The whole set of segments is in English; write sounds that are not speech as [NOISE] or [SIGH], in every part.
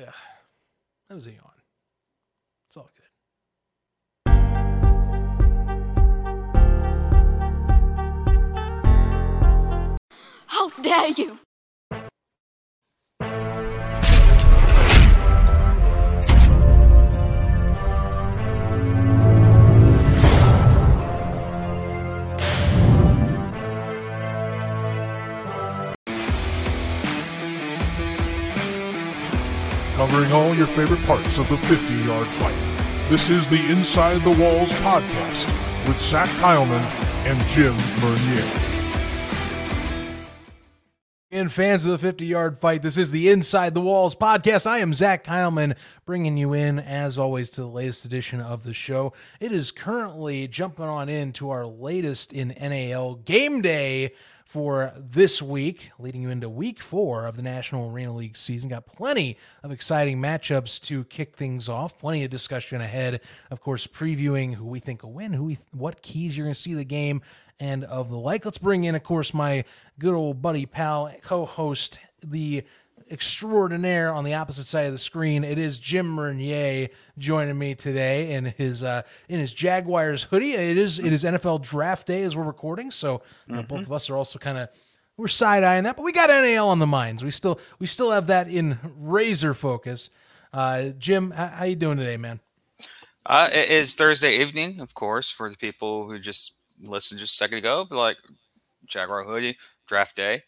Ugh, that was a yawn. It's all good. How dare you! Your favorite parts of the 50 yard fight. This is the Inside the Walls podcast with Zach Kyleman and Jim Mernier. And fans of the 50 yard fight, this is the Inside the Walls podcast. I am Zach Kyleman, bringing you in, as always, to the latest edition of the show. It is currently jumping on into our latest in NAL game day for this week, leading you into week four of the National Arena League season. Got plenty of exciting matchups to kick things off. Plenty of discussion ahead. Of course, previewing who we think will win, who we, what keys you're going to see the game, and of the like. Let's bring in, of course, my good old buddy pal, co-host, the extraordinaire on the opposite side of the screen. It is Jim Mernier joining me today in his uh, in his Jaguars hoodie. It is it is NFL Draft Day as we're recording, so know, both of us are also kind of we're side eyeing that, but we got NAL on the minds. We still we still have that in razor focus. Uh, Jim, how, how you doing today, man? Uh, it is Thursday evening, of course, for the people who just listened just a second ago, but like Jaguar hoodie draft day.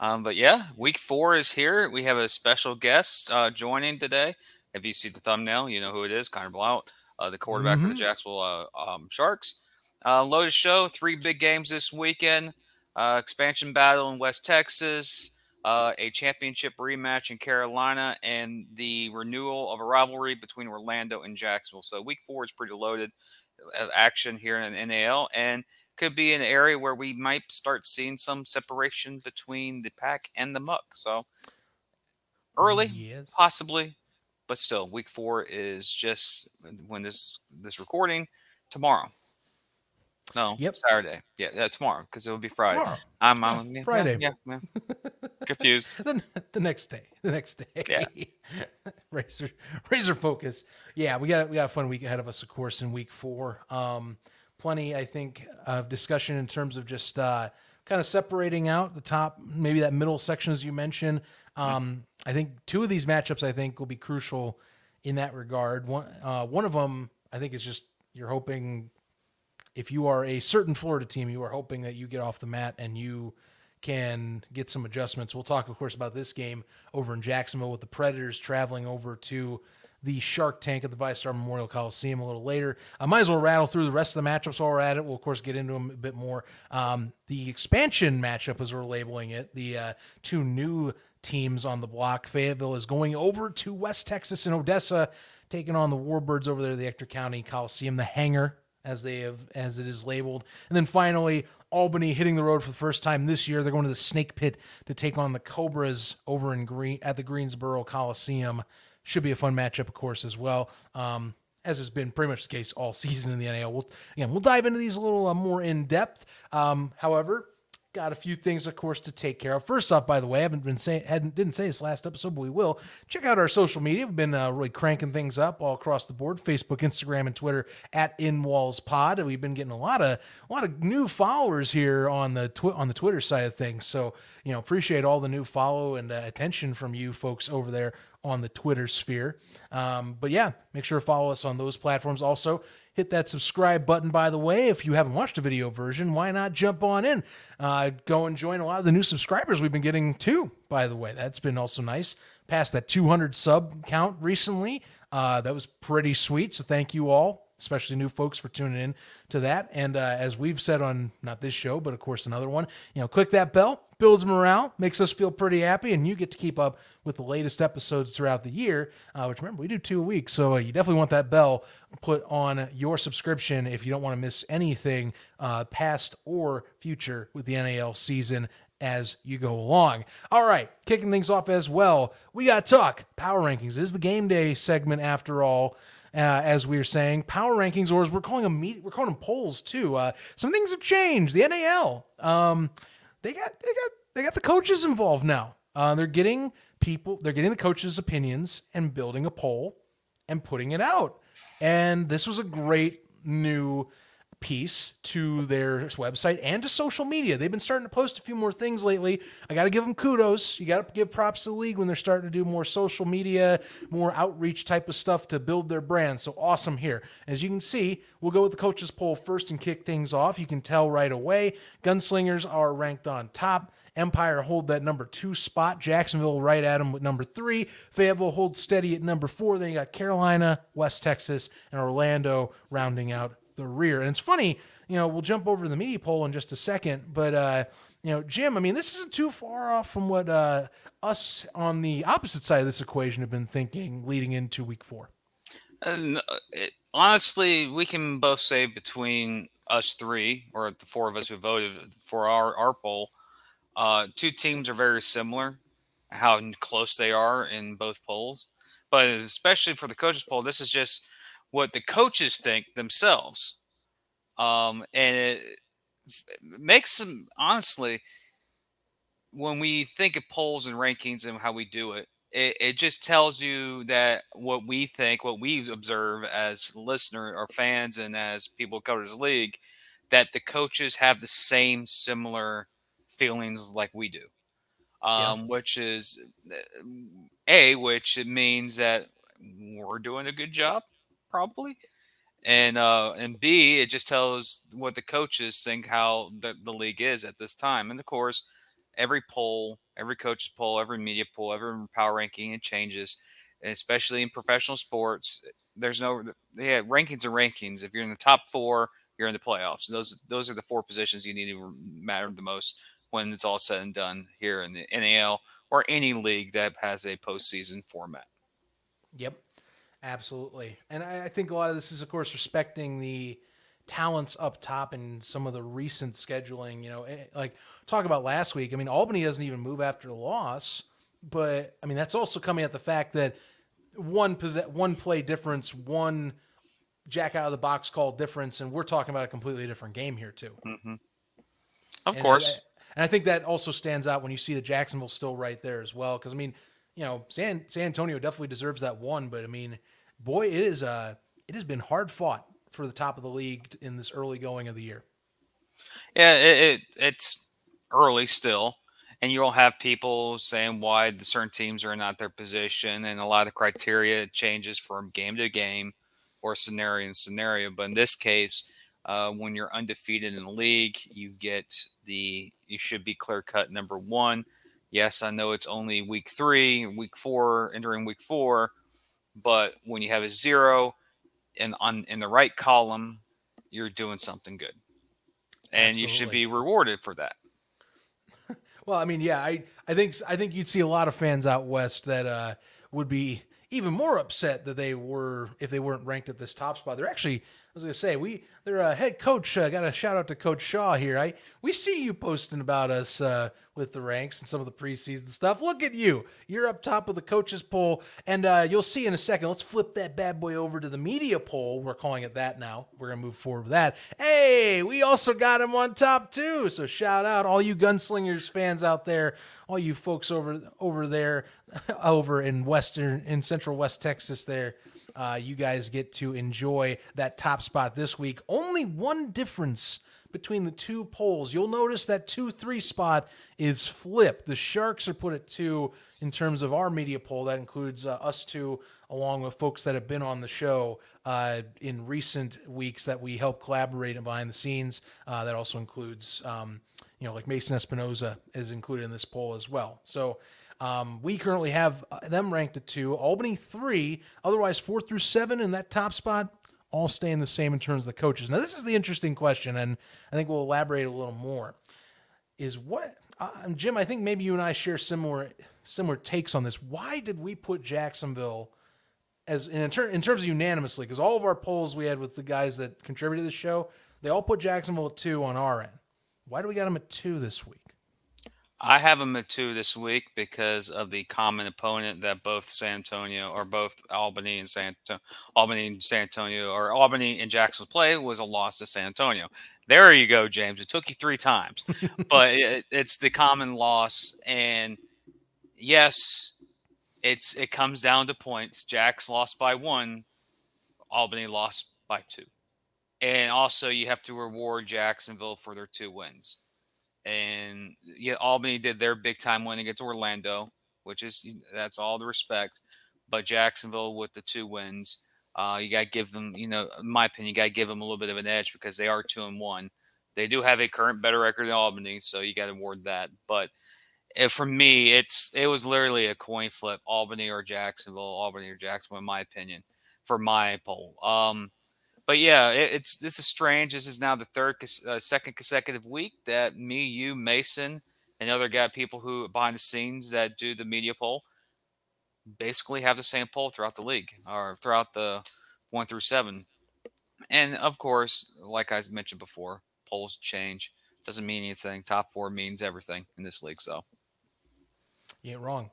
Um, but yeah, week four is here. We have a special guest uh, joining today. If you see the thumbnail, you know who it is Conor Blount, uh, the quarterback for the Jacksonville uh, um, Sharks. Uh, loaded show, three big games this weekend. Uh, expansion battle in West Texas, uh, a championship rematch in Carolina, and the renewal of a rivalry between Orlando and Jacksonville. So week four is pretty loaded of action here in NAL, and could be an area where we might start seeing some separation between the pack and the muck. So early, Yes. possibly, but still, week four is just when this this recording tomorrow. No, Yep. Saturday. Yeah, yeah tomorrow because it will be Friday. Tomorrow. I'm, I'm yeah, Friday. Yeah, yeah, yeah. [LAUGHS] confused. the, the next day. [LAUGHS] The next day. Yeah. [LAUGHS] razor razor focus. Yeah, we got we got a fun week ahead of us, of course, in week four. Um, plenty, I think, of discussion in terms of just uh, kind of separating out the top, maybe that middle section as you mentioned. Um, I think two of these matchups, I think, will be crucial in that regard. One uh, one of them, I think, is just you're hoping if you are a certain Florida team, you are hoping that you get off the mat and you can get some adjustments. We'll talk, of course, about this game over in Jacksonville with the Predators traveling over to the Shark Tank at the VyStar Memorial Coliseum a little later. I might as well rattle through the rest of the matchups while we're at it. We'll, of course, get into them a bit more. Um, the expansion matchup, as we're labeling it, the uh, two new teams on the block. Fayetteville is going over to West Texas and Odessa, taking on the Warbirds over there at the Ector County Coliseum, the hangar as they have as it is labeled. And then finally, Albany hitting the road for the first time this year. They're going to the Snake Pit to take on the Cobras over in Green at the Greensboro Coliseum. Should be a fun matchup, of course, as well. Um, as has been pretty much the case all [LAUGHS] season in the NAL. We'll again we'll dive into these a little uh, more in depth. Um, however, got a few things, of course, to take care of. First off, by the way, I haven't been saying, hadn't didn't say this last episode, but we will check out our social media. We've been uh, really cranking things up all across the board: Facebook, Instagram, and Twitter at InWalls Pod. We've been getting a lot of a lot of new followers here on the twi- on the Twitter side of things. So you know, appreciate all the new follow and uh, attention from you folks over there on the Twitter sphere. Um, but yeah, make sure to follow us on those platforms. Also, hit that subscribe button by the way. If you haven't watched the video version why not jump on in? Uh, go and join a lot of the new subscribers we've been getting too by the way. That's been also nice. Passed that 200 sub count recently. Uh, that was pretty sweet so thank you all especially new folks for tuning in to that. And uh, as we've said on not this show but of course another one you know click that bell builds morale makes us feel pretty happy and you get to keep up with the latest episodes throughout the year uh, which remember we do two a week so uh, you definitely want that bell put on your subscription if you don't want to miss anything uh, past or future with the NAL season as you go along. All right, kicking things off as well, we got talk power rankings. This is the game day segment after all. Uh, as we were saying, power rankings, or as we're calling them, we're calling them polls too. Uh, some things have changed. The NAL, um, they got they got they got the coaches involved now. Uh, they're getting people they're getting the coaches' opinions and building a poll and putting it out. And this was a great new piece to their website and to social media. They've been starting to post a few more things lately. I got to give them kudos. You got to give props to the league when they're starting to do more social media, more outreach type of stuff to build their brand. So awesome here. As you can see, we'll go with the coaches poll first and kick things off. You can tell right away, Gunslingers are ranked on top. Empire hold that number two spot. Jacksonville right at them with number three. Fayetteville holds steady at number four. Then you got Carolina, West Texas, and Orlando rounding out the rear. And it's funny, you know, we'll jump over to the media poll in just a second, but uh, you know, Jim, I mean, this isn't too far off from what uh, us on the opposite side of this equation have been thinking leading into week four. And it, honestly, we can both say between us three, or the four of us who voted for our, our poll, uh, two teams are very similar, how close they are in both polls. But especially for the coaches poll, this is just what the coaches think themselves. Um, and it makes them honestly, when we think of polls and rankings and how we do it, it, it just tells you that what we think, what we observe as listener or fans and as people cover this league, that the coaches have the same similar feelings like we do. Um, yeah. which is a which it means that we're doing a good job probably. And uh, and B, it just tells what the coaches think how the, the league is at this time. And of course, every poll, every coach's poll, every media poll, every power ranking, it changes. And especially in professional sports, there's no yeah rankings are rankings. If you're in the top four, you're in the playoffs. Those those are the four positions you need to matter the most when it's all said and done here in the NAL or any league that has a postseason format. Yep. Absolutely. And I, I, think a lot of this is, of course, respecting the talents up top and some of the recent scheduling. You know, eh, like talk about last week. I mean, Albany doesn't even move after the loss, but I mean, that's also coming at the fact that one one play difference, one jack out of the box call difference, and we're talking about a completely different game here, too. Mm-hmm. Of and course. I, and I think that also stands out when you see the Jacksonville still right there as well. Because, I mean, you know, San San Antonio definitely deserves that one, but I mean, boy, it is uh it has been hard fought for the top of the league in this early going of the year. Yeah, it, it it's early still, and you'll have people saying why the certain teams are not their position, and a lot of criteria changes from game to game or scenario to scenario. But in this case, uh, when you're undefeated in the league, you get the you should be clear cut number one Yes, I know it's only week three, week four, entering week four, but when you have a zero and on in the right column, you're doing something good, and Absolutely. you should be rewarded for that. [LAUGHS] well, I mean, yeah, I I think I think you'd see a lot of fans out west that uh, would be even more upset that they were if they weren't ranked at this top spot. They're actually was gonna say we their uh, head coach uh, got a shout out to Coach Shaw here. I we see you posting about us uh, with the ranks and some of the preseason stuff. Look at you, you're up top of the coaches poll, and uh, you'll see in a second. Let's flip that bad boy over to the media poll. We're calling it that now. We're gonna move forward with that. Hey, we also got him on top too. So shout out all you gunslingers fans out there, all you folks over over there, [LAUGHS] over in western in central West Texas there uh, you guys get to enjoy that top spot this week. Only one difference between the two polls. You'll notice that 2 3 spot is flipped. The Sharks are put at two in terms of our media poll. That includes uh, us two, along with folks that have been on the show uh, in recent weeks that we help collaborate behind the scenes. Uh, that also includes, um, you know, like Mason Espinoza is included in this poll as well. So, um, we currently have uh, them ranked at two, Albany three, otherwise four through seven in that top spot, all staying the same in terms of the coaches. Now, this is the interesting question, and I think we'll elaborate a little more. Is what uh, Jim? I think maybe you and I share similar similar takes on this. Why did we put Jacksonville as in, ter- in terms of unanimously? Because all of our polls we had with the guys that contributed to the show, they all put Jacksonville at two on our end. Why do we got them at two this week? I have them at two this week because of the common opponent that both San Antonio or both Albany and San Albany and San Antonio or Albany and Jacksonville play was a loss to San Antonio. There you go, James. It took you three times, but [LAUGHS] it, it's the common loss. And yes, it's it comes down to points. Jack's lost by one, Albany lost by two, and also you have to reward Jacksonville for their two wins. And yeah, Albany did their big time win against Orlando, which is that's all the respect. But Jacksonville with the two wins, uh, you got to give them, you know, in my opinion, you got to give them a little bit of an edge because they are two and one. They do have a current better record than Albany, so you got to award that. But eh, for me, it's it was literally a coin flip: Albany or Jacksonville, Albany or Jacksonville, in my opinion, for my poll. Um, but yeah, it, it's this is strange. This is now the third, uh, second consecutive week that me, you, Mason, and other guy people who behind the scenes that do the media poll basically have the same poll throughout the league or throughout the one through seven. And of course, like I mentioned before, polls change. Doesn't mean anything. Top four means everything in this league. So, yeah, wrong.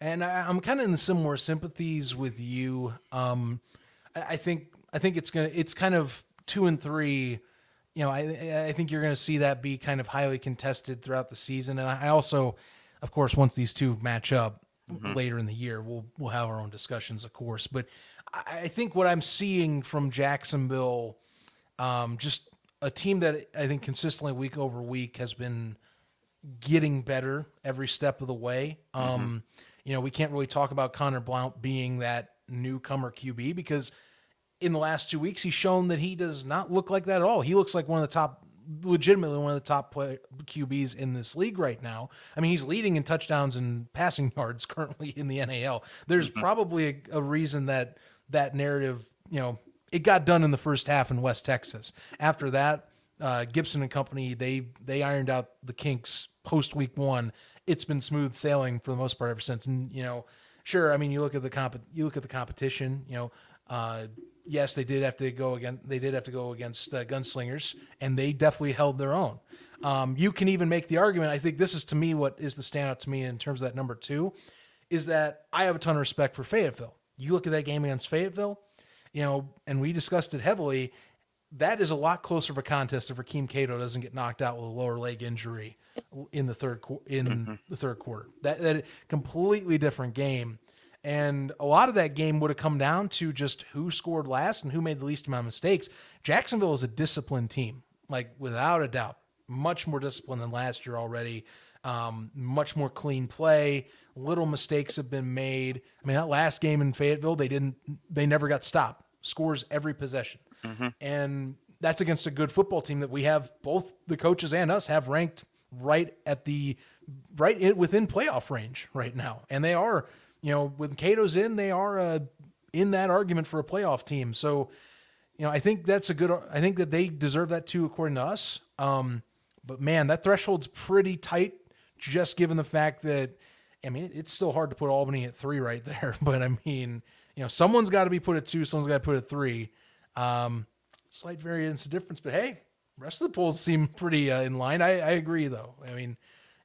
And I, am kind of in similar sympathies with you. Um, I, I think I think it's gonna it's kind of two and three. You know, I I think you're gonna see that be kind of highly contested throughout the season. And I also, of course, once these two match up, mm-hmm. later in the year. We'll we'll have our own discussions, of course. But I, I think what I'm seeing from Jacksonville, um, just a team that I think consistently week over week has been getting better every step of the way. Um, mm-hmm. You know, we can't really talk about Conor Blount being that newcomer QB because in the last two weeks he's shown that he does not look like that at all. He looks like one of the top legitimately one of the top play, QBs in this league right now. I mean, he's leading in touchdowns and passing [LAUGHS] yards currently in the NAL. There's mm-hmm. probably a, a reason that that narrative, you know, it got done in the first half in West Texas. After that, uh, Gibson and company they they ironed out the kinks post week one. It's been smooth sailing for the most part ever since. And you know, sure, I mean, you look at the comp, you look at the competition. You know, uh, yes, they did have to go again. They did have to go against uh, gunslingers, and they definitely held their own. Um, you can even make the argument. I think this is to me what is the standout to me in terms of that number two, is that I have a ton of respect for Fayetteville. You look at that game against Fayetteville, you know, and we discussed it heavily. That is a lot closer of a contest if Rakeem Cato doesn't get knocked out with a lower leg injury in the third in mm-hmm. the third quarter. That that completely different game and a lot of that game would have come down to just who scored last and who made the least amount of mistakes. Jacksonville is a disciplined team, like without a doubt, much more disciplined than last year already. Um, much more clean play. Little mistakes have been made. I mean, that last game in Fayetteville, they didn't, they never got stopped. Scores every possession, mm-hmm. and that's against a good football team that we have both the coaches and us have ranked right at the right in, within playoff range right now, and they are you know, when Cato's in, they are uh, in that argument for a playoff team. So, you know, I think that's a good. I think that they deserve that too, according to us. Um, but man, that threshold's pretty tight, just given the fact that, I mean, it's still hard to put Albany at three right [LAUGHS] there. But I mean, you know, someone's got to be put at two, someone's got to put at three. Um, slight variance of difference, but hey, rest of the polls seem pretty uh, in line. I, I agree, though. I mean,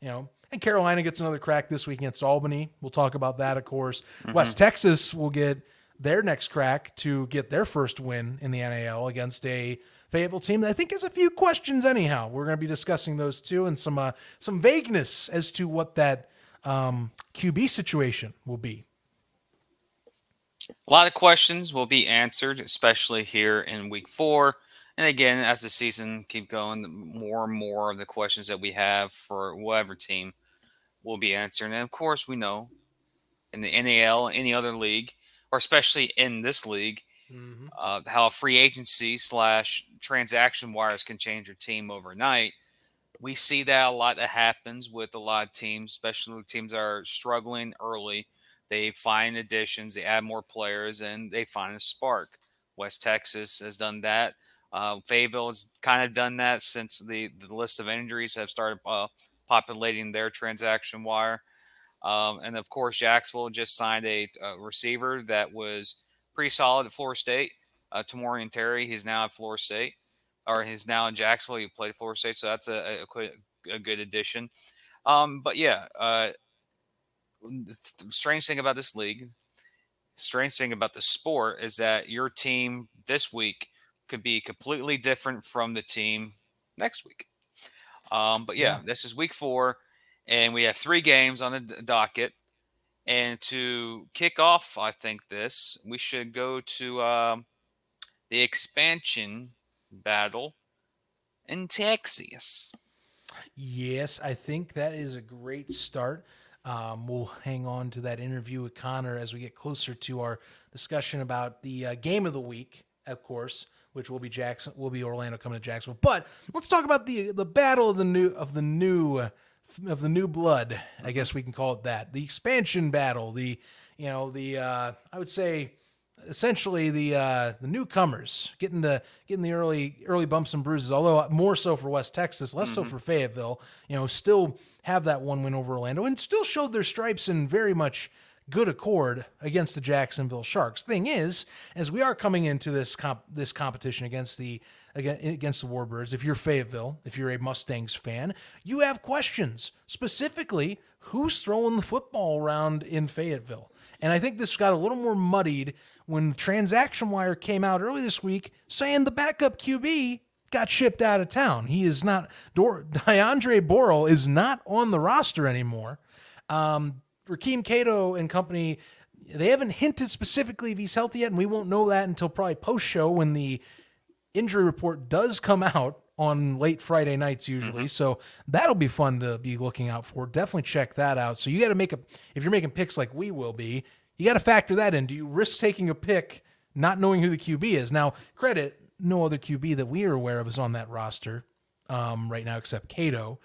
you know, and Carolina gets another crack this week against Albany. We'll talk about that, of course. Mm-hmm. West Texas will get their next crack to get their first win in the NAL against a Fayetteville team that I think has a few questions. Anyhow, we're going to be discussing those two and some uh, some vagueness as to what that um, QB situation will be. A lot of questions will be answered, especially here in Week Four. And again, as the season keep going, more and more of the questions that we have for whatever team will be answered. And of course, we know in the NAL, any other league, or especially in this league, mm-hmm. uh, how free agency slash transaction wires can change your team overnight. We see that a lot that happens with a lot of teams, especially teams that are struggling early. They find additions, they add more players, and they find a spark. West Texas has done that. Uh, Fayetteville has kind of done that since the, the list of injuries have started uh, populating their transaction wire. Um, and of course, Jacksonville just signed a, a, receiver that was pretty solid at Florida State. Uh, Tamorrion Terry, he's now at Florida State, or he's now in Jacksonville. He played Florida State, so that's a, a, a good addition. Um, but yeah, uh, the strange thing about this league, strange thing about the sport is that your team this week could be completely different from the team next week. Um, but yeah, yeah, this is week four, and we have three games on the docket. And to kick off, I think this we should go to um, the expansion battle in Texas. Yes, I think that is a great start. Um, we'll hang on to that interview with Conor as we get closer to our discussion about the uh, game of the week, of course, which will be Jackson, will be Orlando coming to Jacksonville. But let's talk about the the battle of the new of the new of the new blood. I guess we can call it that. The expansion battle. The you know the uh, I would say essentially the uh, the newcomers getting the getting the early early bumps and bruises. Although more so for West Texas, less so for Fayetteville. You know, still have that one win over Orlando and still showed their stripes in very much good accord against the Jacksonville Sharks. Thing is, as we are coming into this comp- this competition against the against the Warbirds, if you're Fayetteville, if you're a Mustangs fan, you have questions specifically who's throwing the football around in Fayetteville. And I think this got a little more muddied when Transaction Wire came out early this week saying the backup QB got shipped out of town. He is not Dor- [LAUGHS] DeAndre Borel is not on the roster anymore. Um, Rakeem Cato and company they haven't hinted specifically if he's healthy yet, and we won't know that until probably post show when the injury report does come out on late Friday nights usually. So that'll be fun to be looking out for. Definitely check that out. So you got to make a if you're making picks like we will be, you got to factor that in. Do you risk taking a pick not knowing who the QB is? Now, credit no other QB that we are aware of is on that roster um, right now except Cato,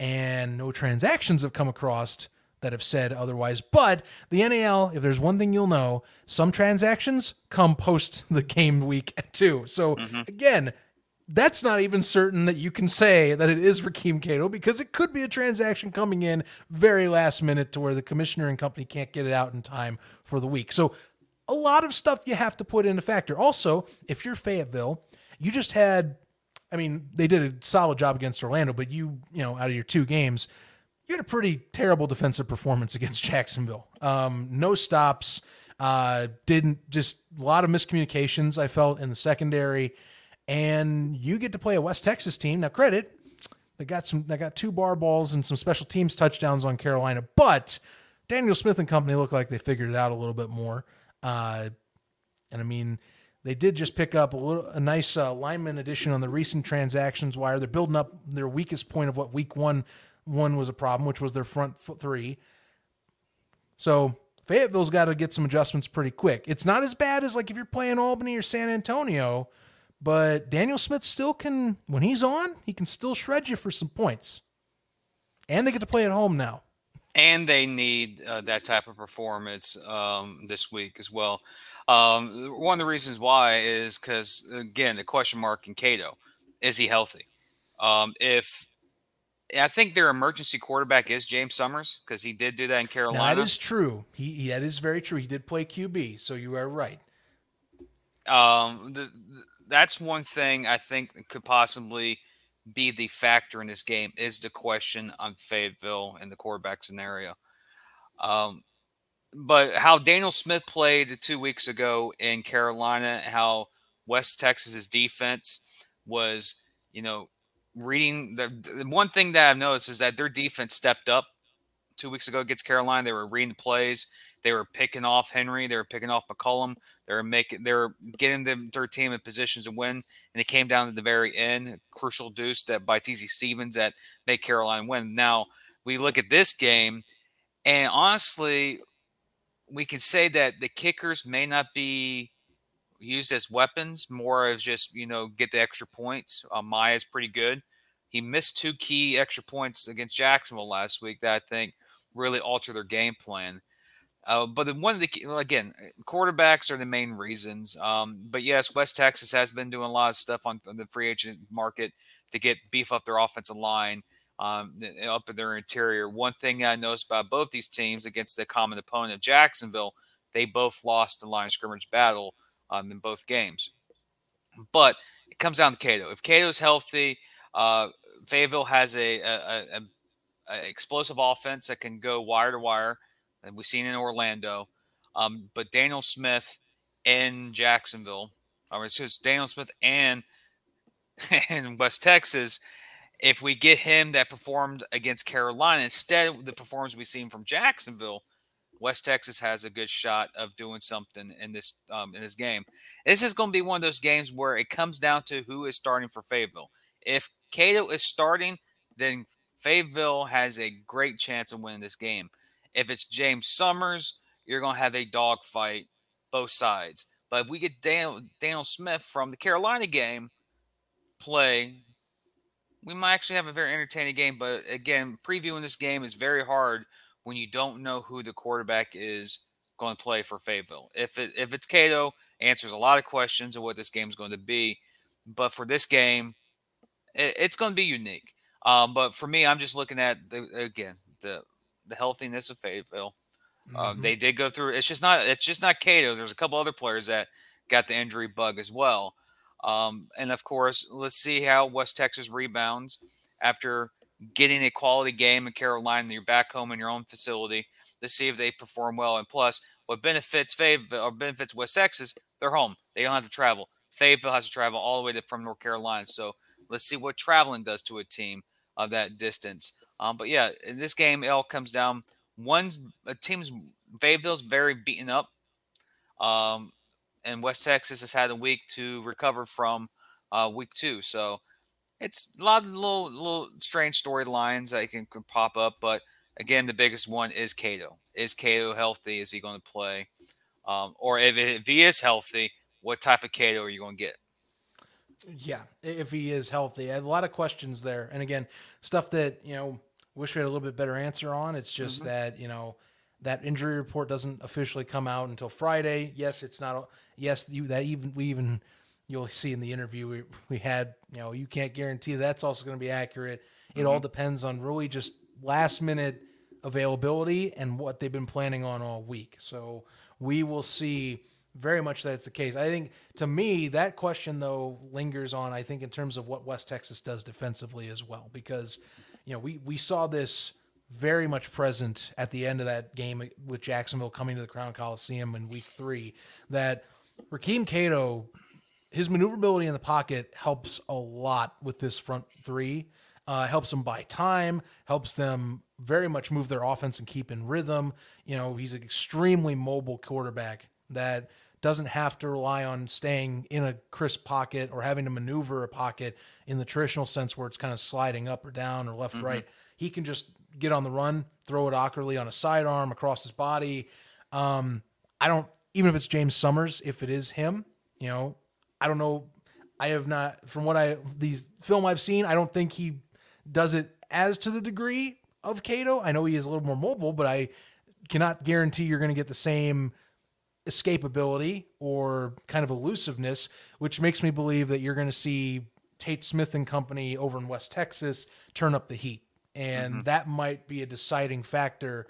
and no transactions have come across that have said otherwise. But the NAL, if there's one thing you'll know, some transactions come post the game week [LAUGHS] too. So mm-hmm. again, that's not even certain that you can say that it is Rakeem Cato because it could be a transaction coming in very last minute to where the commissioner and company can't get it out in time for the week. So a lot of stuff you have to put into factor. Also, if you're Fayetteville, you just had I mean, they did a solid job against Orlando, but you, you know, out of your two games, you had a pretty terrible defensive performance against Jacksonville. Um, no stops, uh, didn't just a lot of miscommunications. I felt in the secondary, and you get to play a West Texas team. Now, credit they got some, they got two bar balls and some special teams touchdowns on Carolina, but Daniel Smith and company look like they figured it out a little bit more. Uh, and I mean, they did just pick up a little a nice uh, lineman addition on the recent transactions wire. They're building up their weakest point of what week one one was a problem, which was their front three. So Fayetteville's got to get some adjustments pretty quick. It's not as bad as like if you're playing Albany or San Antonio, but Daniel Smith still can when he's on, he can still shred you for some points. And they get to play at home now. and they need uh, that type of performance um, this week as well. Um, one of the reasons why is because again the question mark in Cato is he healthy? Um, if I think their emergency quarterback is James Summers because he did do that in Now, Carolina. that is true. He, he that is very true. He did play QB, so you are right. Um, the, the- that's one thing I think could possibly be the factor in this game is the question on Fayetteville and the quarterback scenario. Um, but how Daniel Smith played two weeks ago in Carolina, how West Texas's defense was, you know, reading the, the one thing that I've noticed is that their defense stepped up two weeks ago against Carolina. They were reading the plays. They were picking off Henry. They were picking off McCollum. They were making. They were getting them, their team in positions to win. And it came down to the very end, crucial deuce that by TC Stevens that made Carolina win. Now we look at this game, and honestly, we can say that the kickers may not be used as weapons, more as just you know get the extra points. Uh, Maya's pretty good. He missed two key extra points against Jacksonville last week that I think really altered their game plan. Uh, but the one of the again, quarterbacks are the main reasons. Um, but yes, West Texas has been doing a lot of stuff on, on the free agent market to get beef up their offensive line, um, up in their interior. One thing I noticed about both these teams against the common opponent of Jacksonville, they both lost the line scrimmage battle um, in both games. But it comes down to Cato. If Cato's healthy, uh, Fayetteville has a, a, a, a explosive offense that can go wire to wire, and we've seen in Orlando. Um, but Daniel Smith in Jacksonville, or it's just Daniel Smith and [LAUGHS] in West Texas. If we get him that performed against Carolina instead of the performance we've seen from Jacksonville, West Texas has a good shot of doing something in this um, in this game. This is going to be one of those games where it comes down to who is starting for Fayetteville. If Cato is starting, then Fayetteville has a great chance of winning this game. If it's James Summers, you're going to have a dogfight both sides. But if we get Daniel, Daniel Smith from the Carolina game play, we might actually have a very entertaining game. But again, previewing this game is very hard when you don't know who the quarterback is going to play for Fayetteville. If it if it's Cato, answers a lot of questions of what this game is going to be. But for this game, it, it's going to be unique. Um, but for me, I'm just looking at the again the the healthiness of Fayetteville. Um, mm-hmm. they did go through. It's just not. It's just not Cato. There's a couple other players that got the injury bug as well. Um, and of course, let's see how West Texas rebounds after getting a quality game in Carolina. You're back home in your own facility. Let's see if they perform well. And plus, what benefits Fayetteville or benefits West Texas, they're home. They don't have to travel. Fayetteville has to travel all the way to, from North Carolina. So let's see what traveling does to a team of that distance. Um, but yeah, in this game, it all comes down. One's a team's Fayetteville's very beaten up, um, and West Texas has had a week to recover from uh, week two. So it's a lot of little little strange storylines that can, can pop up. But again, the biggest one is Cato. Is Cato healthy? Is he going to play? Um, or if, if he is healthy, what type of Cato are you going to get? Yeah, if he is healthy, a lot of questions there. And again, stuff that you know, wish we had a little bit better answer on. It's just mm-hmm. that you know that injury report doesn't officially come out until Friday. Yes, it's not. Yes, you that even we even you'll see in the interview we, we had. You know, you can't guarantee that's also going to be accurate. It mm-hmm. all depends on really just last minute availability and what they've been planning on all week. So we will see very much that's the case. I think to me that question though lingers on. I think in terms of what West Texas does defensively as well, because you know we we saw this very much present at the end of that game with Jacksonville coming to the Crown Coliseum in Week Three. That Rakeem Cato, his maneuverability in the pocket helps a lot with this front three. Uh, helps them buy time, helps them very much move their offense and keep in rhythm. You know, he's an extremely mobile quarterback that doesn't have to rely on staying in a crisp pocket or having to maneuver a pocket in the traditional sense where it's kind of sliding up or down or left mm-hmm. right. He can just get on the run, throw it awkwardly on a sidearm across his body. Um, I don't even if it's James Summers, if it is him, you know, I don't know. I have not from what I these film I've seen, I don't think he does it as to the degree of Cato. I know he is a little more mobile, but I cannot guarantee you're going to get the same escapability or kind of elusiveness, which makes me believe that you're going to see Tate Smith and company over in West Texas turn up the heat. And mm-hmm. that might be a deciding factor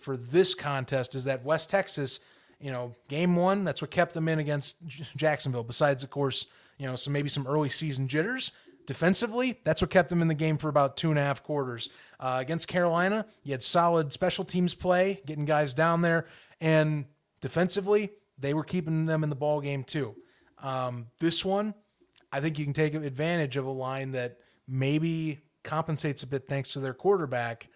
for this contest is that West Texas, you know, game one, that's what kept them in against Jacksonville. Besides, of course, you know, some maybe some early season jitters. Defensively, that's what kept them in the game for about two and a half quarters. Uh, against Carolina, you had solid special teams play, getting guys down there, and defensively, they were keeping them in the ball game too. Um, this one, I think you can take advantage of a line that maybe compensates a bit thanks to their quarterback.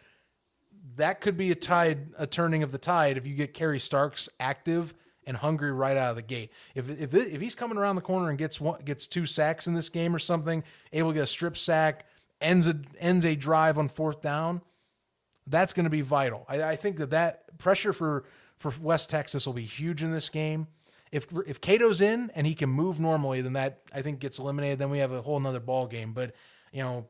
That could be a tide, a turning of the tide if you get Kerry Starks active and hungry right out of the gate. If if if he's coming around the corner and gets one, gets two sacks in this game or something, able to get a strip sack, ends a ends a drive on fourth down, that's going to be vital. I, I think that that pressure for for West Texas will be huge in this game. If if Cato's in and he can move normally, then that I think gets eliminated. Then we have a whole nother ball game. But you know,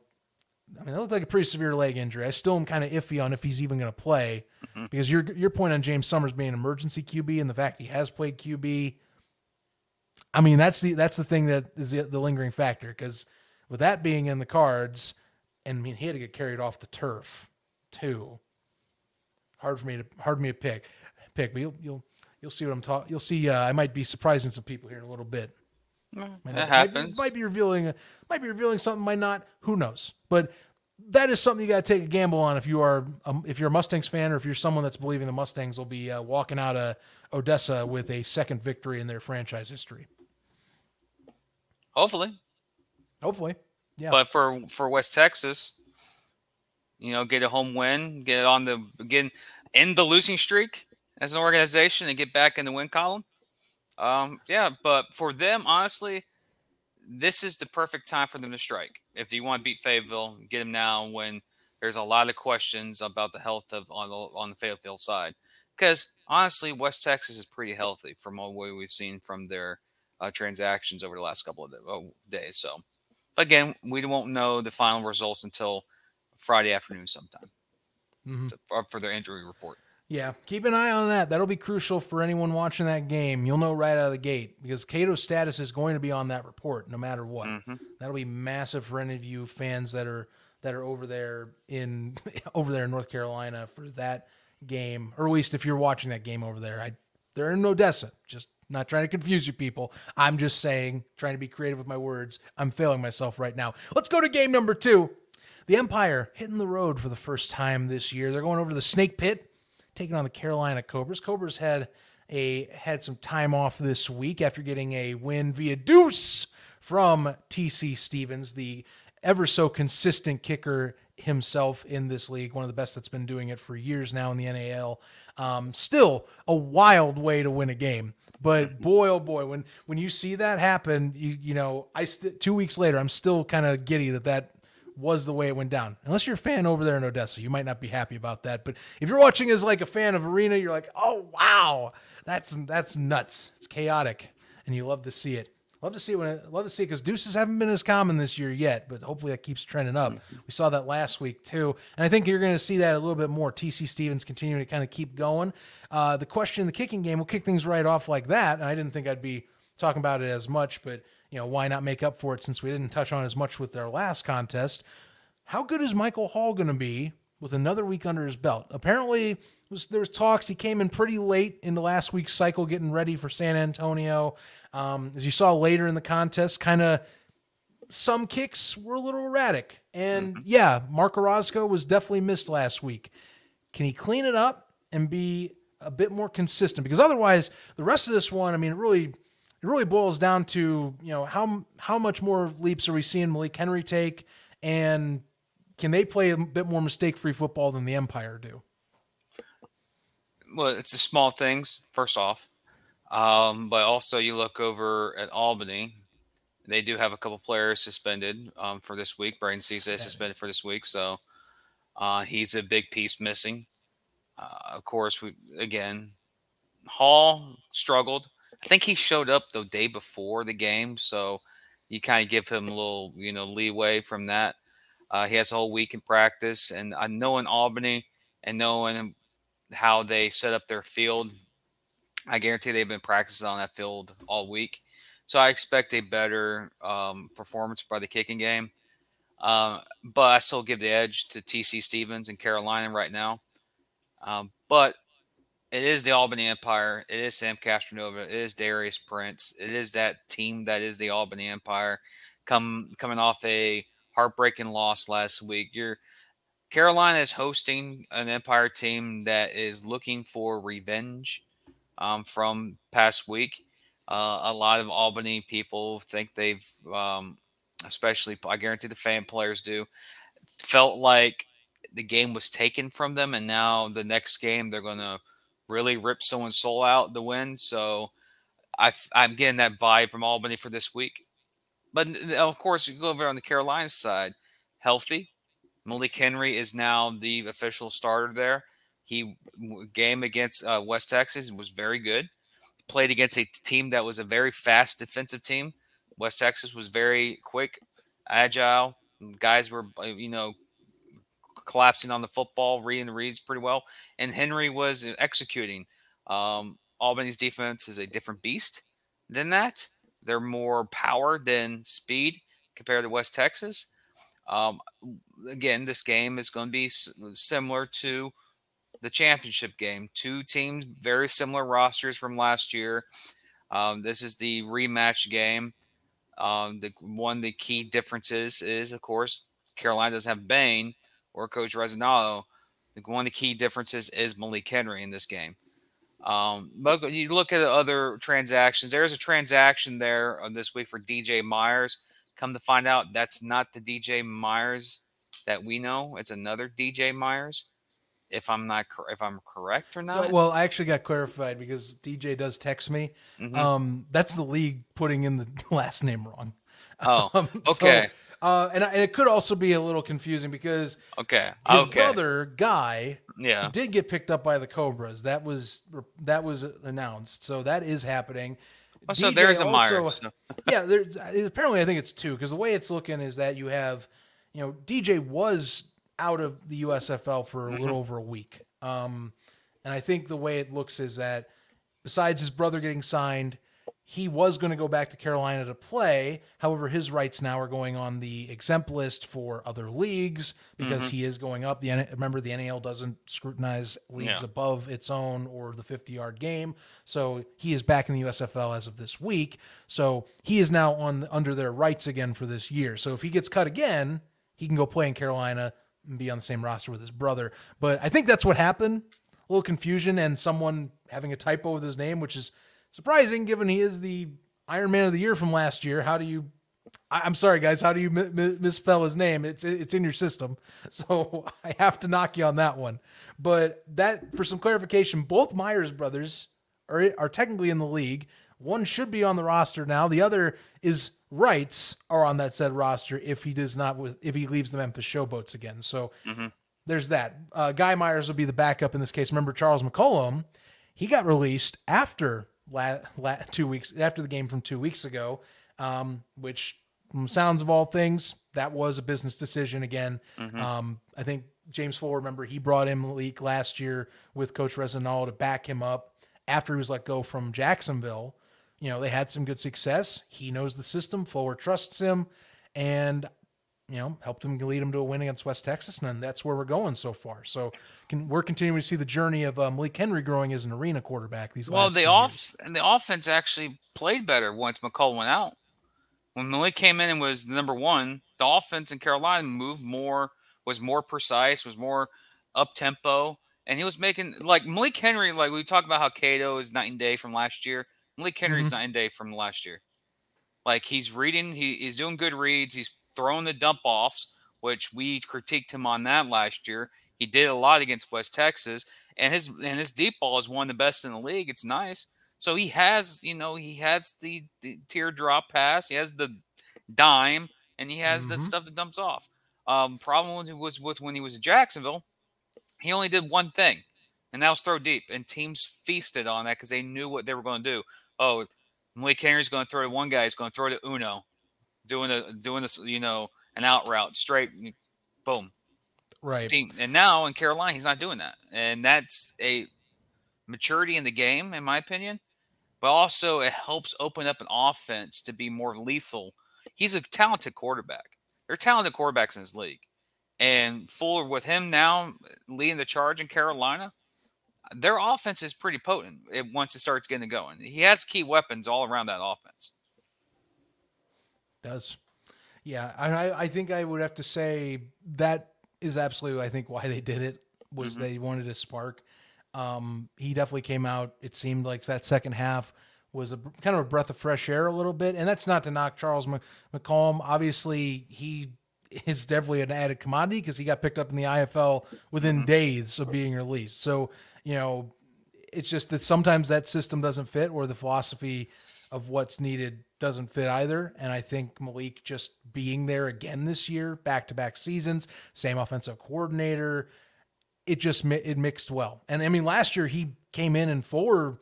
I mean, that looked like a pretty severe leg injury. I still am kind of iffy on if he's even going to play mm-hmm. because your your point on James Summers being an emergency QB and the fact he has played QB. I mean, that's the that's the thing that is the, the lingering factor because with that being in the cards, and I mean he had to get carried off the turf too. Hard for me to hard for me to pick pick, but you'll you'll you'll see what I'm talking. You'll see. Uh, I might be surprising some people here in a little bit. Might that happens. Might, might, be revealing. Might be revealing something. Might not. Who knows? But that is something you got to take a gamble on if you are um, if you're a Mustangs fan or if you're someone that's believing the Mustangs will be uh, walking out of Odessa with a second victory in their franchise history. Hopefully. Hopefully. Yeah. But for for West Texas, you know, get a home win, get on the again end the losing streak as an organization and get back in the win column. Um, yeah, but for them, honestly, this is the perfect time for them to strike. If you want to beat Fayetteville, get them now when there's a lot of questions about the health of on the on the Fayetteville side. Because honestly, West Texas is pretty healthy from what we've seen from their uh, transactions over the last couple of oh, days. So, again, we won't know the final results until Friday afternoon sometime mm-hmm. to, uh, for their injury report. Yeah, keep an eye on that. That'll be crucial for anyone watching that game. You'll know right out of the gate because Cato's status is going to be on that report no matter what. Mm-hmm. That'll be massive for any of you fans that are that are over there in [LAUGHS] over there in North Carolina for that game, or at least if you're watching that game over there. I they're in Odessa. Just not trying to confuse you people. I'm just saying, trying to be creative with my words. I'm failing myself right now. Let's go to game number two. The Empire hitting the road for the first time this year. They're going over to the Snake Pit taking on the Carolina Cobras. Cobras had a had some time off this week after getting a win via deuce from TC Stevens, the ever so consistent kicker himself in this league, one of the best that's been doing it for years now in the NAL. Um, still a wild way to win a game. But boy, oh boy, when when you see that happen, you you know, I st- two weeks later, I'm still kind of giddy that that was the way it went down. Unless you're a fan over there in Odessa, you might not be happy about that. But if you're watching as like a fan of Arena, you're like, oh wow, that's that's nuts. It's chaotic, and you love to see it. Love to see when love to see because deuces haven't been as common this year yet, but hopefully that keeps trending up. We saw that last week too, and I think you're going to see that a little bit more. TC Stevens continuing to kind of keep going. Uh, the question in the kicking game, we'll kick things right off like that. And I didn't think I'd be talking about it as much, but you know, why not make up for it since we didn't touch on as much with our last contest? How good is Michael Hall going to be with another week under his belt? Apparently, was, there was talks. He came in pretty late in the last week's cycle, getting ready for San Antonio. Um, as you saw later in the contest, kind of some kicks were a little erratic. And mm-hmm. yeah, Mark Orozco was definitely missed last week. Can he clean it up and be a bit more consistent? Because otherwise, the rest of this one, I mean, it really it really boils down to you know how how much more leaps are we seeing Malik Henry take, and can they play a bit more mistake free football than the Empire do? Well, it's the small things first off, um, but also you look over at Albany. They do have a couple players suspended um, for this week. Brian Cisse is suspended for this week, so uh, he's a big piece missing. Uh, of course, we again Hall struggled I think he showed up the day before the game, so you kind of give him a little, you know, leeway from that. Uh, he has a whole week in practice, and I know in Albany and knowing how they set up their field, I guarantee they've been practicing on that field all week. So I expect a better um, performance by the kicking game. Uh, but I still give the edge to TC Stevens and Carolina right now. Um, but it is the Albany Empire. It is Sam Castronova. It is Darius Prince. It is that team that is the Albany Empire. Come coming off a heartbreaking loss last week. Your Carolina is hosting an Empire team that is looking for revenge um, from past week. Uh, a lot of Albany people think they've, um, especially I guarantee the fan players do, felt like the game was taken from them, and now the next game they're going to really rip someone's soul out to win. So I, am getting that vibe from Albany for this week. But of course, you go over on the Carolina side, healthy. Malik Henry is now the official starter there. He game against uh, West Texas was very good. Played against a team that was a very fast defensive team. West Texas was very quick, agile. Guys were, uh, you know, collapsing on the football, reading the reads pretty well, and Henry was executing. Um, Albany's defense is a different beast than that. They're more power than speed compared to West Texas. Um, again, this game is going to be similar to the championship game. Two teams, very similar rosters from last year. Um, this is the rematch game. Um, the one the key differences is, of course, Carolina doesn't have Bain, or Coach Resinalo, one of the key differences is Malik Henry in this game. Um, but you look at other transactions. There's a transaction there this week for DJ Myers. Come to find out, that's not the DJ Myers that we know. It's another DJ Myers. If I'm not if I'm correct or So, not. well, I actually got clarified because DJ does text me. Mhm. Um, that's the league putting in the [LAUGHS] last name wrong. oh, [LAUGHS] Um, so, okay, uh, and, I- and it could also be a little confusing because okay, his okay. brother Guy yeah. did get picked up by the Cobras. That was that was announced, so that is happening. Oh, so DJ there's a also-. So- [LAUGHS] yeah, there's apparently I think it's two because the way it's looking is that you have, you know, DJ was out of the USFL for a Mm-hmm. little over a week, um, and I think the way it looks is that besides his brother getting signed, he was going to go back to Carolina to play. However, his rights now are going on the exempt list for other leagues because Mm-hmm. he is going up. The remember the NAL doesn't scrutinize leagues Yeah. above its own or the 50 yard game. So he is back in the USFL as of this week. So he is now on under their rights again for this year. So if he gets cut again, he can go play in Carolina and be on the same roster with his brother. But I think that's what happened. A little confusion and someone having a typo with his name, which is surprising given he is the Iron Man of the Year from last year. How do you? I- I'm sorry, guys. How do you mi- mi- misspell his name? It's it's in your system, [LAUGHS] so I have to knock you on that one. But that, for some clarification, both Myers brothers are are technically in the league. One should be on the roster now. The other is rights are on that said roster if he does not with if he leaves the Memphis Showboats again. So there's that. Uh, Guy Myers will be the backup in this case. Remember Charles McCollum? He got released after la- la- two weeks after the game from two weeks ago, um, which from sounds of all things that was a business decision again. Um, I think James Fuller, remember he brought in Malik last year with Coach Resinal to back him up after he was let go from Jacksonville. You know they had some good success. He knows the system. Fuller trusts him, and you know, helped him lead him to a win against West Texas, and that's where we're going so far. So can, we're continuing to see the journey of uh, Malik Henry growing as an arena quarterback. These Well, last the off and the offense actually played better once McCall went out. When Malik came in and was the number one, the offense in Carolina moved more, was more precise, was more up tempo, and he was making like Malik Henry. Like we talked about how Cato is night and day from last year. Malik Henry's night and day from last year. Like he's reading, he, he's doing good reads. He's throwing the dump offs, which we critiqued him on that last year. He did a lot against West Texas, and his and his deep ball is one of the best in the league. It's nice. So he has, you know, he has the, the teardrop pass, he has the dime, and he has the Mhm. stuff that dumps off. Um, problem was, was with when he was in Jacksonville, he only did one thing, and that was throw deep. And teams feasted on that because they knew what they were going to do. Oh, Malik Henry's going to throw to one guy. He's going to throw to Uno, doing a doing this, you know, an out route straight, boom, right. team. And now in Carolina, he's not doing that, and that's a maturity in the game, in my opinion. But also, it helps open up an offense to be more lethal. He's a talented quarterback. There are talented quarterbacks in his league, and Fuller with him now leading the charge in Carolina, their offense is pretty potent. It once it starts getting going, he has key weapons all around that offense. Does. Yeah, I, I think I would have to say that is absolutely I think why they did it was Mm-hmm. they wanted a spark. Um, he definitely came out. It seemed like that second half was a kind of a breath of fresh air a little bit, and that's not to knock Charles Mc- McCollum. Obviously, he is definitely an added commodity because he got picked up in the IFL within days of being released. So you know, it's just that sometimes that system doesn't fit or the philosophy of what's needed doesn't fit either. And I think Malik just being there again this year, back to back seasons, same offensive coordinator, it just mi- it mixed well. And I mean, last year he came in and Fuller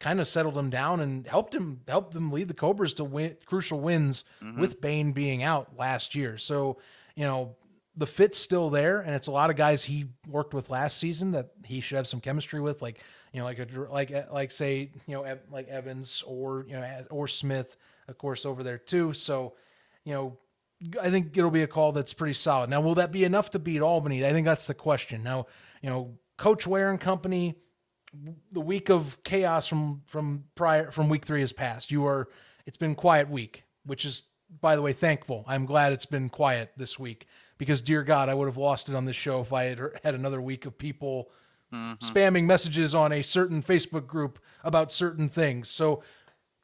kind of settled him down and helped him helped them lead the Cobras to win crucial wins mm-hmm. with Bain being out last year. So you know the fit's still there, and it's a lot of guys he worked with last season that he should have some chemistry with, like you know, like a like like say you know like Evans or you know or Smith, of course, over there too. So you know, I think it'll be a call that's pretty solid. Now, will that be enough to beat Albany? I think that's the question. Now, you know, Coach Ware and company, the week of chaos from from prior from week three has passed. You are it's been quiet week, which is by the way thankful. I'm glad it's been quiet this week because dear God, I would have lost it on this show if I had had another week of people mm-hmm. spamming messages on a certain Facebook group about certain things. So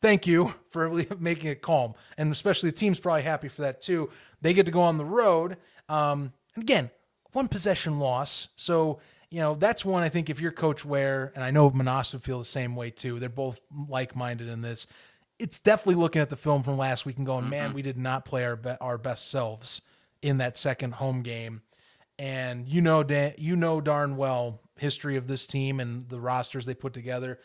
thank you for [LAUGHS] making it calm, and especially the team's probably happy for that too. They get to go on the road, um, and again, one possession loss, so you know, that's one I think if you're Coach Ware, and I know Manas would feel the same way too. They're both like minded in this. It's definitely looking at the film from last week and going, man, we did not play our be- our best selves in that second home game. And you know, Dan, you know darn well history of this team and the rosters they put together.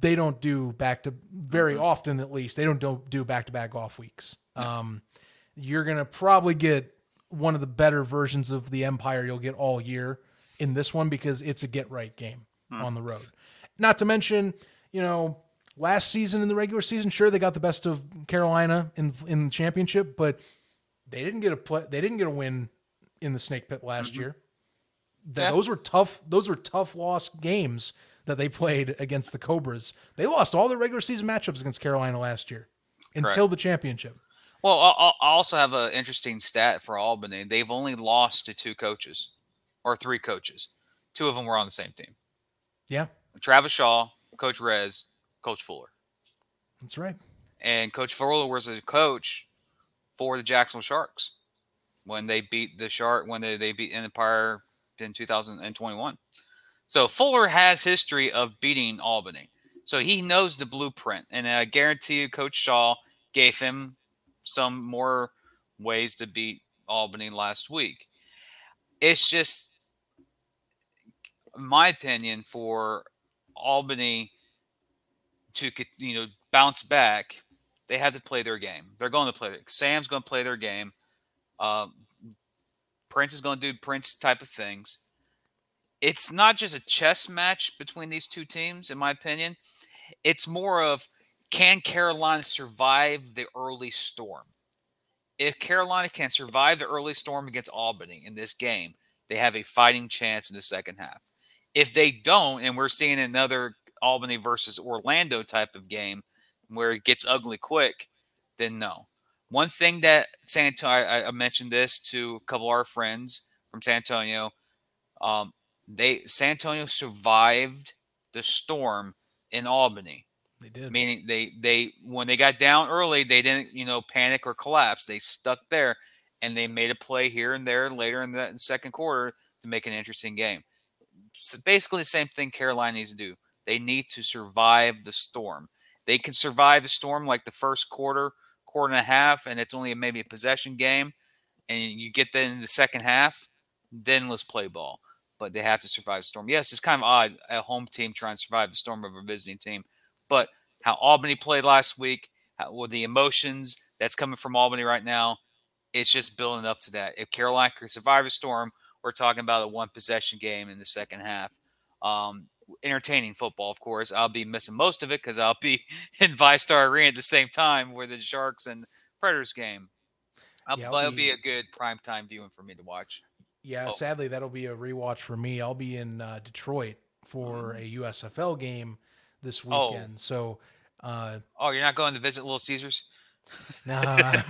They don't do back to very often, at least. They don't do, do back to back off weeks. Um, you're gonna probably get one of the better versions of the Empire you'll get all year in this one because it's a get right game on the road. Not to mention, you know, last season in the regular season, sure they got the best of Carolina in in the championship, but they didn't get a play, they didn't get a win in the Snake Pit last year. That Yeah. those were tough those were tough loss games that they played against the Cobras. They lost all their regular season matchups against Carolina last year until the championship. Well, I also have an interesting stat for Albany. They've only lost to two coaches, or three coaches. Two of them were on the same team: Yeah, Travis Shaw, Coach Rez, Coach Fuller. that's right. And Coach Fuller was a coach for the Jacksonville Sharks when they beat the Shark when they, they beat Empire in 2021. So Fuller has history of beating Albany. So he knows the blueprint. And I guarantee you Coach Shaw gave him some more ways to beat Albany last week. It's just my opinion for Albany to you know bounce back, they have to play their game. They're going to play. Their, Sam's going to play their game. Um, Prince is going to do Prince type of things. It's not just a chess match between these two teams, in my opinion. It's more of can Carolina survive the early storm? If Carolina can survive the early storm against Albany in this game, they have a fighting chance in the second half. If they don't, and we're seeing another Albany versus Orlando type of game where it gets ugly quick, then no. One thing that San Antonio, I, mentioned this to a couple of our friends from San Antonio. Um, they San Antonio survived the storm in Albany, They did. meaning they they when they got down early, they didn't you know panic or collapse. They stuck there, and they made a play here and there later in the second quarter to make an interesting game. So basically, the same thing Carolina needs to do. They need to survive the storm. They can survive the storm like the first quarter, quarter and a half, and it's only maybe a possession game, and you get that in the second half, then let's play ball. But they have to survive the storm. Yes, it's kind of odd a home team trying to survive the storm of a visiting team, but how Albany played last week, how, with the emotions that's coming from Albany right now, it's just building up to that. If Carolina can survive a storm, we're talking about a one possession game in the second half. Um, entertaining football, of course. I'll be missing most of it because I'll be [LAUGHS] in VyStar Arena at the same time where the Sharks and Predators game. I'll, Yeah, I'll that'll be- be a good prime time viewing for me to watch. Yeah, Oh. sadly, that'll be a rewatch for me. I'll be in uh, Detroit for a USFL game this Mm. Oh. weekend. So, uh, Oh, you're not going to visit Little Caesars? [LAUGHS] nah. [LAUGHS]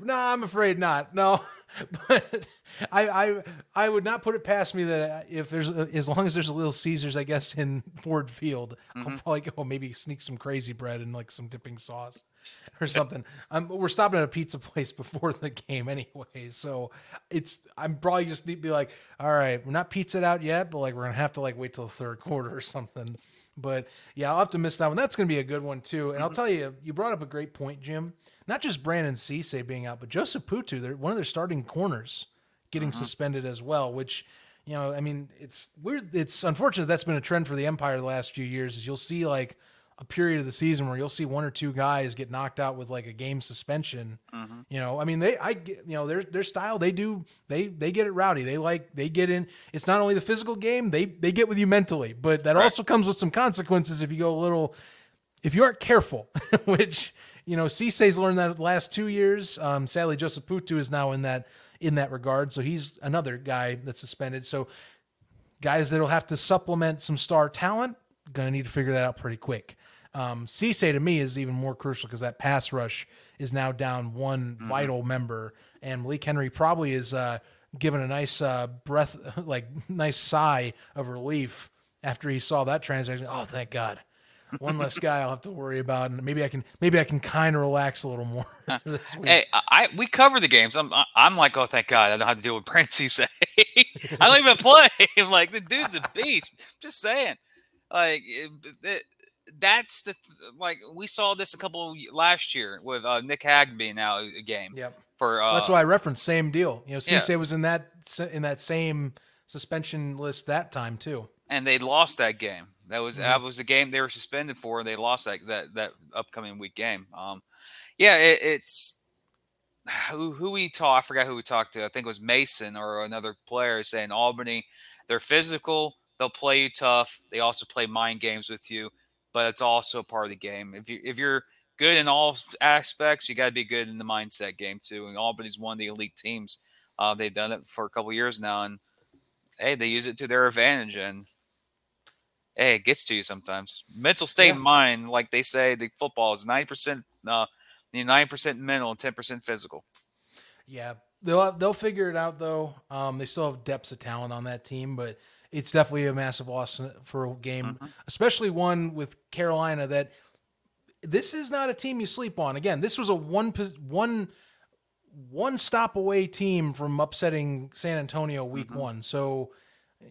nah, I'm afraid not. No, [LAUGHS] but I, I, I would not put it past me that if there's, as long as there's a Little Caesars, I guess in Ford Field, I'll probably go maybe sneak some crazy bread and like some dipping sauce [LAUGHS] or something. Um, we're stopping at a pizza place [LAUGHS] before the game anyway, so it's I'm probably just need to be like, all right, we're not pizzaed out yet, but like we're gonna have to like wait till the third [LAUGHS] quarter or something. But yeah, I'll have to miss that one. That's gonna be a good one too. And I'll tell you, you brought up a great point, Jim. Not just Brandon Cisse being out, but Joseph Putu, they're one of their starting corners, getting suspended as well, which. You know, I mean, it's weird. It's unfortunate that's been a trend for the Empire the last few years. Is you'll see like a period of the season where you'll see one or two guys get knocked out with like a game suspension. You know, I mean, they, I, get- you know, their their style, they do, they they get it rowdy. They like, they get in. It's not only the physical game, they they get with you mentally, but that also comes with some consequences if you go a little, if you aren't careful. [LAUGHS] Which you know, Cisse's learned that the last two years. Um, sadly, Joseph Putu is now in that in that regard, so he's another guy that's suspended. So guys that'll have to supplement some star talent, gonna need to figure that out pretty quick. Um, Cisse to me is even more crucial because that pass rush is now down one vital member, and Malik Henry probably is uh, given a nice uh, breath, [LAUGHS] like nice sigh of relief after he saw that transaction. Oh, thank God! one less guy I'll have to worry about, and maybe I can maybe I can kind of relax a little more [LAUGHS] this week. Hey, I we cover the games. I'm I'm like, oh, thank God, I don't have to deal with Princey [LAUGHS] say. I don't even play. I'm like, the dude's a beast. Just saying, like it, it, that's the like we saw this a couple last year with uh, Nick Hag now a game. Yep. For uh, that's why I referenced same deal. You know, Cisse Yeah. was in that in that same suspension list that time too. and they lost that game. That was Mhm. that was the game they were suspended for, and they lost that that that upcoming week game. Um, yeah, it, it's [SIGHS] who who we talked. I forgot who we talked to. I think it was Mason or another player saying Albany. They're physical. They'll play you tough. They also play mind games with you, but it's also part of the game. If you if you're good in all aspects, you got to be good in the mindset game too. And Albany's one of the elite teams. Uh, they've done it for a couple years now, and hey, they use it to their advantage. And hey, it gets to you sometimes. Mental state Yeah. of mind, like they say, the football is ninety percent, uh, nine percent mental and ten percent physical. Yeah, they'll they'll figure it out though. Um, they still have depths of talent on that team, but it's definitely a massive loss for a game, mm-hmm. especially one with Carolina. That this is not a team you sleep on. Again, this was a one one one stop away team from upsetting San Antonio week mm-hmm. one. So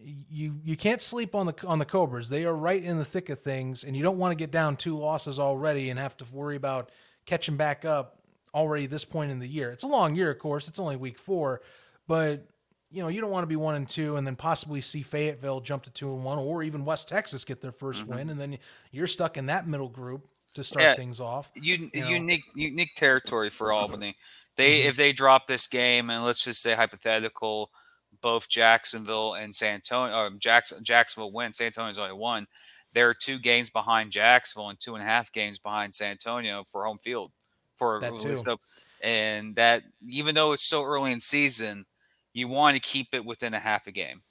you you can't sleep on the on the Cobras. They are right in the thick of things, and you don't want to get down two losses already and have to worry about catching back up already this point in the year. It's a long year, of course. It's only week four, but you know you don't want to be one and two, and then possibly see Fayetteville jump to two and one, or even West Texas get their 1st win, and then you're stuck in that middle group to start Yeah. things off. Un- You know. Mm-hmm. unique unique territory for Albany. They if they drop this game and let's just say hypothetical, both Jacksonville and San Antonio or Jackson Jacksonville win. San Antonio's only one. They're two games behind Jacksonville and two and a half games behind San Antonio for home field for That at too. up- and that even though it's so early in season, you want to keep it within a half a game.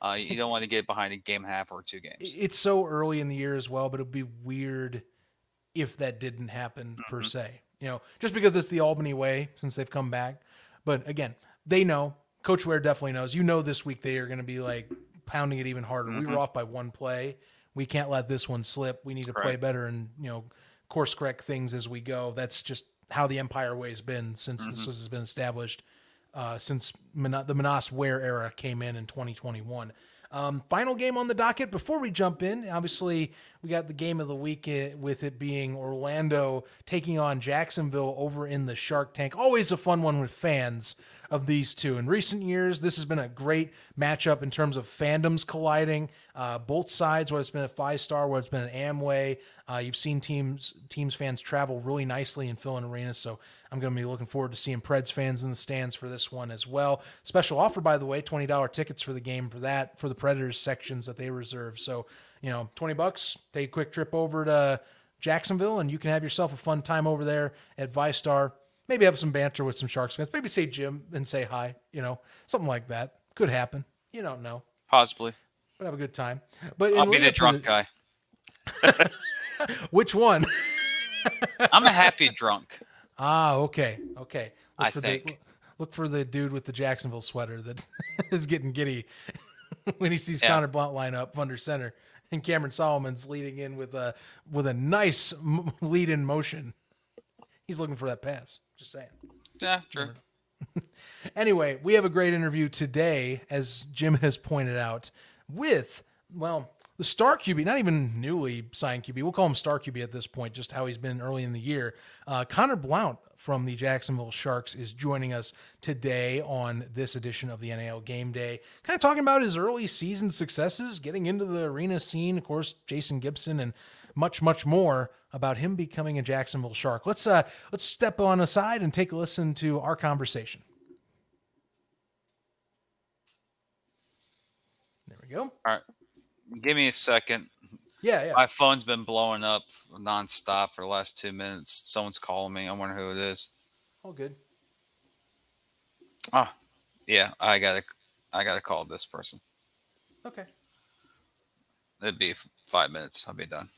Uh, you don't want to get behind a game half or two [LAUGHS] games. It's so early in the year as well, but it'd be weird if that didn't happen per Mm-hmm. se. You know, just because it's the Albany way since they've come back. But again, they know. Coach Ware definitely knows. You know, this week they are going to be like pounding it even harder. We Mm-hmm. were off by one play. We can't let this one slip. We need to play better and you know course correct things as we go. That's just how the Empire way has been since Mm-hmm. this was, has been established. Uh, since the Manas Ware era came in in 2021. Um, final game on the docket before we jump in. Obviously, we got the game of the week uh, with it being Orlando taking on Jacksonville over in the Shark Tank. Always a fun one with fans of these two. In recent years, this has been a great matchup in terms of fandoms colliding. Uh, both sides, whether it's been a five star, whether it's been an Amway, uh, you've seen teams teams fans travel really nicely and fill in arenas. So I'm going to be looking forward to seeing Preds fans in the stands for this one as well. Special offer, by the way, twenty dollar tickets for the game for that for the Predators sections that they reserve. So you know, twenty bucks, take a quick trip over to Jacksonville, and you can have yourself a fun time over there at VyStar. Maybe have some banter with some Sharks fans. Maybe say Jim and say hi. You know, something like that could happen. You don't know, Possibly. but have a good time. But I'll be the drunk guy. [LAUGHS] Which one? [LAUGHS] I'm a happy drunk. Ah, okay, okay. Look I for think. The, look for the dude with the Jacksonville sweater that [LAUGHS] is getting giddy when he sees Yeah. Conor Blount line up under center, and Cameron Solomon's leading in with a with a nice lead in motion. He's looking for that pass. Just saying. Yeah, true. [LAUGHS] Anyway, we have a great interview today, as Jim has pointed out, with, well, the star QB, not even newly signed QB. We'll call him star QB at this point, just how he's been early in the year. Uh, Conor Blount from the Jacksonville Sharks is joining us today on this edition of the NAL Game Day. Kind of talking about his early season successes, getting into the arena scene, of course, Jason Gibson, and much, much more about him becoming a Jacksonville Shark. Let's uh, let's step on aside and take a listen to our conversation. There we go. All right. Give me a second. Yeah, yeah. My phone's been blowing up nonstop for the last two minutes. Someone's calling me. I wonder who it is. All good. Oh, yeah. I gotta, I gotta call this person. Okay. It'd be five minutes. I'll be done.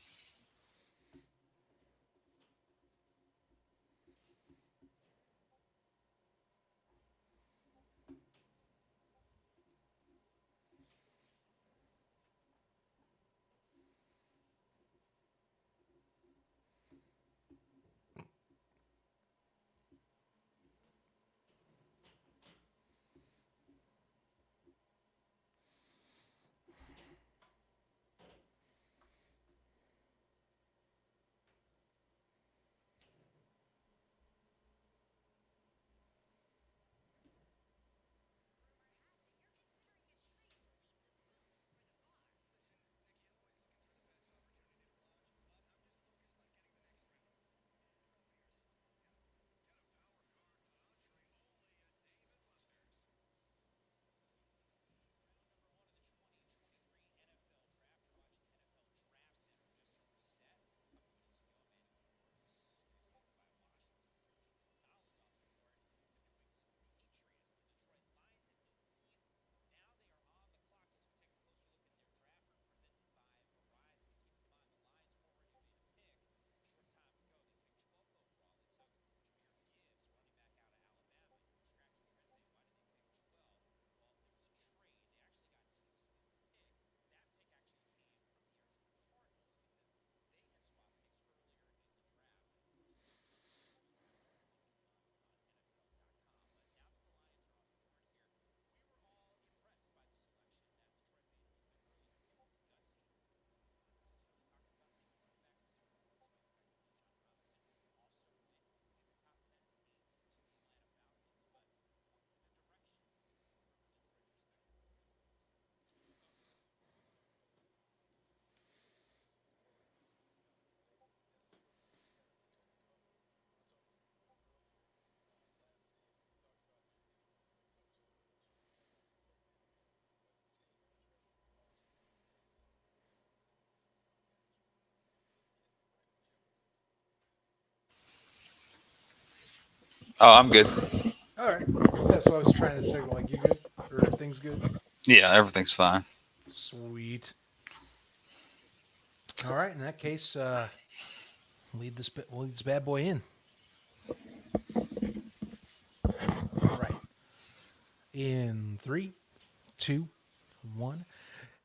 Oh, I'm good. All right. That's what I was trying to signal. Like, you good? Or everything's good? Yeah, everything's fine. Sweet. All right. In that case, uh, lead this. We'll lead this bad boy in. All right. In three, two, one.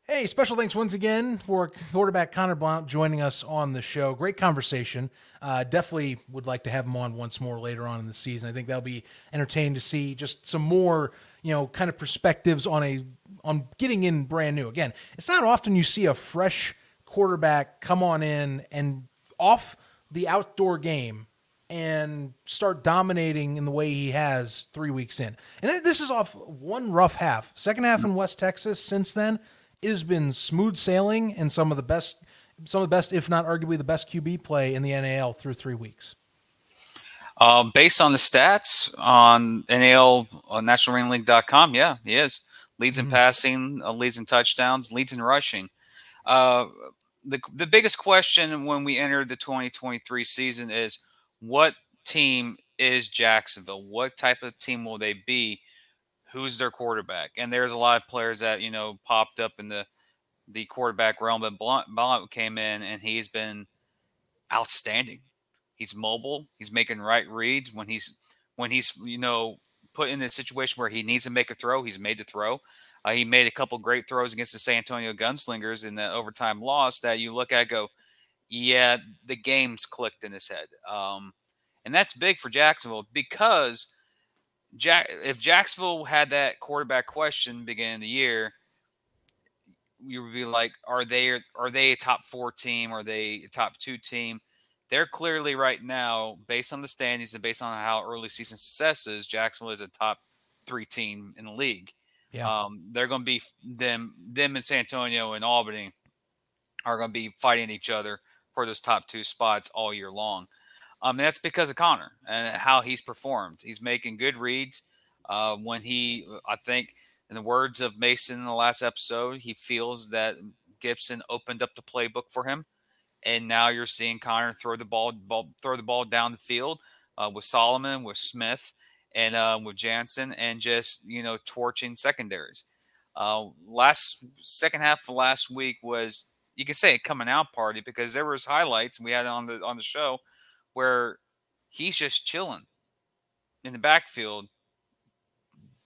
Hey, special thanks once again for quarterback Conor Blount joining us on the show. Great conversation. Uh, definitely would like to have him on once more later on in the season. I think that'll be entertaining to see just some more, you know, kind of perspectives on a on getting in brand new. Again, it's not often you see a fresh quarterback come on in and off the outdoor game and start dominating in the way he has three weeks in. And this is off one rough half. Second half in West Texas since then, it has been smooth sailing and some of the best, some of the best, if not arguably the best QB play in the NAL through three weeks. Um, based on the stats on NAL on NationalRunning yeah, he is leads in mm-hmm. passing, uh, leads in touchdowns, leads in rushing. Uh, the the biggest question when we entered the 2023 season is what team is Jacksonville? What type of team will they be? Who's their quarterback? And there's a lot of players that you know popped up in the the quarterback realm, but Blount, Blount came in and he's been outstanding. He's mobile. He's making right reads when he's when he's you know put in a situation where he needs to make a throw. He's made the throw. Uh, he made a couple great throws against the San Antonio Gunslingers in the overtime loss that you look at go, yeah, the game's clicked in his head. Um, and that's big for Jacksonville because Jack, if Jacksonville had that quarterback question beginning of the year, you would be like, are they are they a top four team? Are they a top two team? They're clearly right now, based on the standings and based on how early season success is, Jacksonville is a top three team in the league. Yeah. Um, they're going to be them them and San Antonio and Albany are going to be fighting each other for those top two spots all year long. Um, and that's because of Conor and how he's performed. He's making good reads. Uh, when he, I think, in the words of Mason in the last episode, he feels that Gibson opened up the playbook for him, and now you're seeing Conor throw the ball, ball throw the ball down the field uh, with Solomon, with Smith, and uh, with Jansen, and just you know torching secondaries. Uh, last second half of last week was you can say a coming out party because there was highlights we had on the on the show where he's just chilling in the backfield,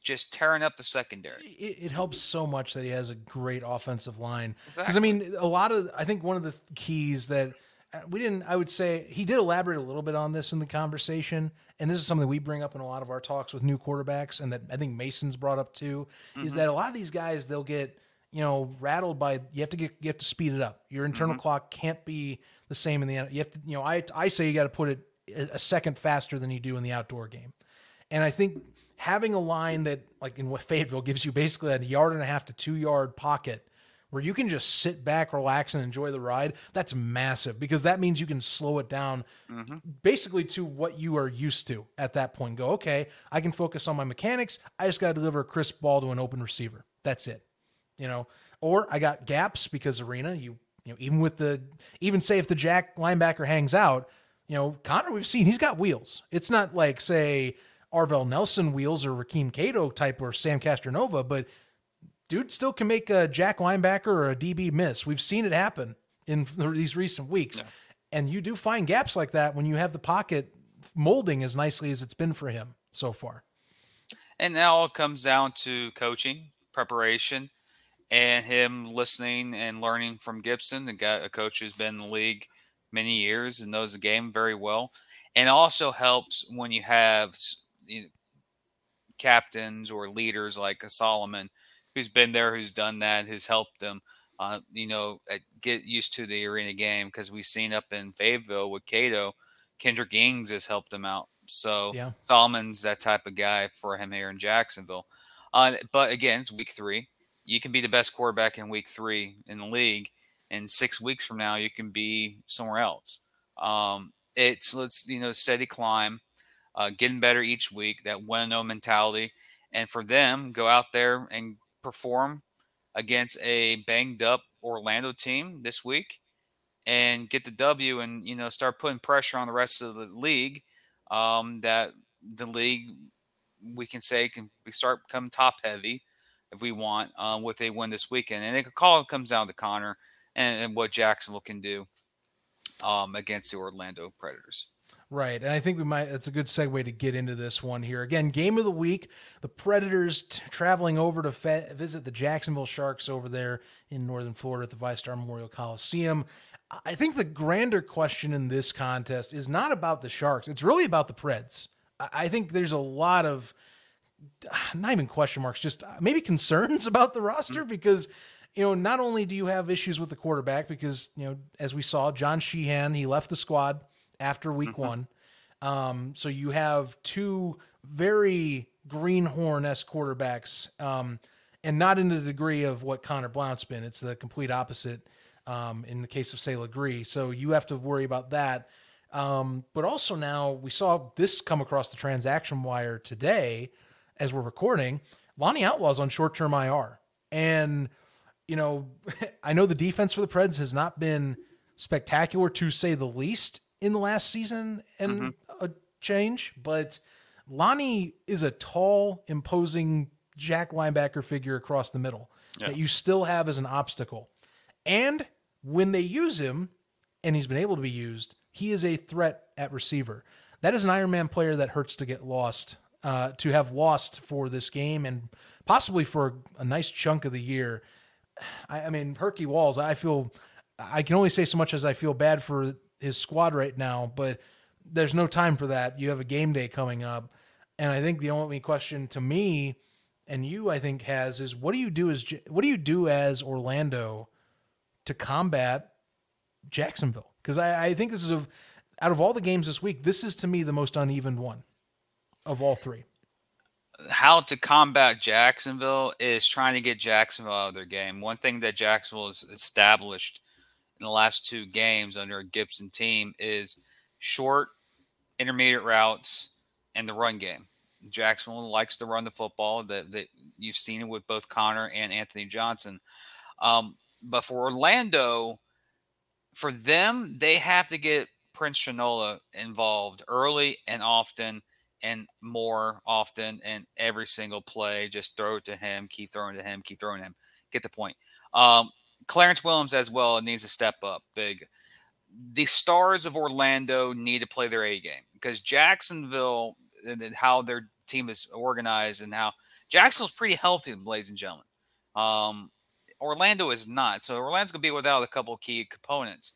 just tearing up the secondary. It, it helps so much that he has a great offensive line. Because exactly. I mean, a lot of I think one of the keys that uh, we didn't, I would say, he did elaborate a little bit on this in the conversation, and this is something we bring up in a lot of our talks with new quarterbacks, and that I think Mason's brought up too, mm-hmm. is that a lot of these guys they'll get you know rattled by you have to get you have to speed it up. Your internal mm-hmm. clock can't be the same in the end you have to you know I I say you got to put it a second faster than you do in the outdoor game, and I think having a line that like in Fayetteville gives you basically a yard and a half to two yard pocket where you can just sit back, relax, and enjoy the ride, that's massive because that means you can slow it down mm-hmm. basically to what you are used to at that point. Go, okay, I can focus on my mechanics. I just got to deliver a crisp ball to an open receiver. That's it. You know, or I got gaps because arena, you you know, even with the even say if the jack linebacker hangs out, you know, Conor we've seen he's got wheels. It's not like say Arvell Nelson wheels or Rakeem Cato type or Sam Castronova, but dude still can make a jack linebacker or a DB miss. We've seen it happen in [LAUGHS] these recent weeks. Yeah. And you do find gaps like that when you have the pocket molding as nicely as it's been for him so far. And now it comes down to coaching, preparation, and him listening and learning from Gibson, the guy, a coach who's been in the league many years and knows the game very well. And also helps when you have you know, captains or leaders like a Solomon who's been there, who's done that, who's helped them, uh, you know, get used to the arena game because we've seen up in Fayetteville with Cato, Kendrick Ings has helped him out. So yeah. Solomon's that type of guy for him here in Jacksonville. Uh, but again, it's week three you can be the best quarterback in week three in the league, and six weeks from now you can be somewhere else. Um, it's let's you know steady climb, uh, getting better each week. That win no mentality, and for them go out there and perform against a banged up Orlando team this week, and get the W, and you know start putting pressure on the rest of the league. Um, that the league we can say can we start becoming top heavy if we want um, what they win this weekend. And it call comes down to Conor and, and what Jacksonville can do um, against the Orlando Predators. Right. And I think we might, that's a good segue to get into this one here. Again, game of the week the Predators t- traveling over to fe- visit the Jacksonville Sharks over there in Northern Florida at the VyStar Memorial Coliseum. I think the grander question in this contest is not about the Sharks, it's really about the Preds. I, I think there's a lot of, [SIGHS] not even question marks, just maybe concerns [LAUGHS] about the roster because you know, not only do you have issues with the quarterback because, you know, as we saw, John Sheehan, he left the squad after week mm-hmm. one. Um, so you have two very greenhorn s quarterbacks, um, and not in the degree of what Conor Blount's been. It's the complete opposite um, in the case of say Legree. So you have to worry about that. Um, but also now we saw this come across the transaction wire today as we're recording. Lonnie Outlaw's on short term IR, and you know [LAUGHS] I know the defense for the Preds has not been spectacular to say the least in the last season and mm-hmm. a change, but Lonnie is a tall, imposing jack linebacker figure across the middle yeah. that you still have as an obstacle. And when they use him, and he's been able to be used, he is a threat at receiver. That is an Ironman player that hurts to get lost, uh, to have lost for this game and possibly for a nice chunk of the year. I, I mean, Herky Walls, I feel I can only say so much as I feel bad for his squad right now, but there's no time for that. You have a game day coming up. And I think the only question to me and you I think has is what do you do as what do you do as Orlando to combat Jacksonville? Because I, I think this is a out of all the games this week, this is to me the most uneven one of all three. How to combat Jacksonville is trying to get Jacksonville out of their game. One thing that Jacksonville has established in the last two games under a Gibson team is short, intermediate routes and the run game. Jacksonville likes to run the football. That that you've seen it with both Conor and Anthony Johnson. Um, but for Orlando, for them, they have to get Prince Shinola involved early and often and more often and every single play. Just throw it to him, keep throwing to him, keep throwing him. Get the point. Um, Clarence Williams as well needs to step up big. The stars of Orlando need to play their A game because Jacksonville and how their team is organized and how Jacksonville's pretty healthy, ladies and gentlemen. Um, Orlando is not. So Orlando's going to be without a couple key components.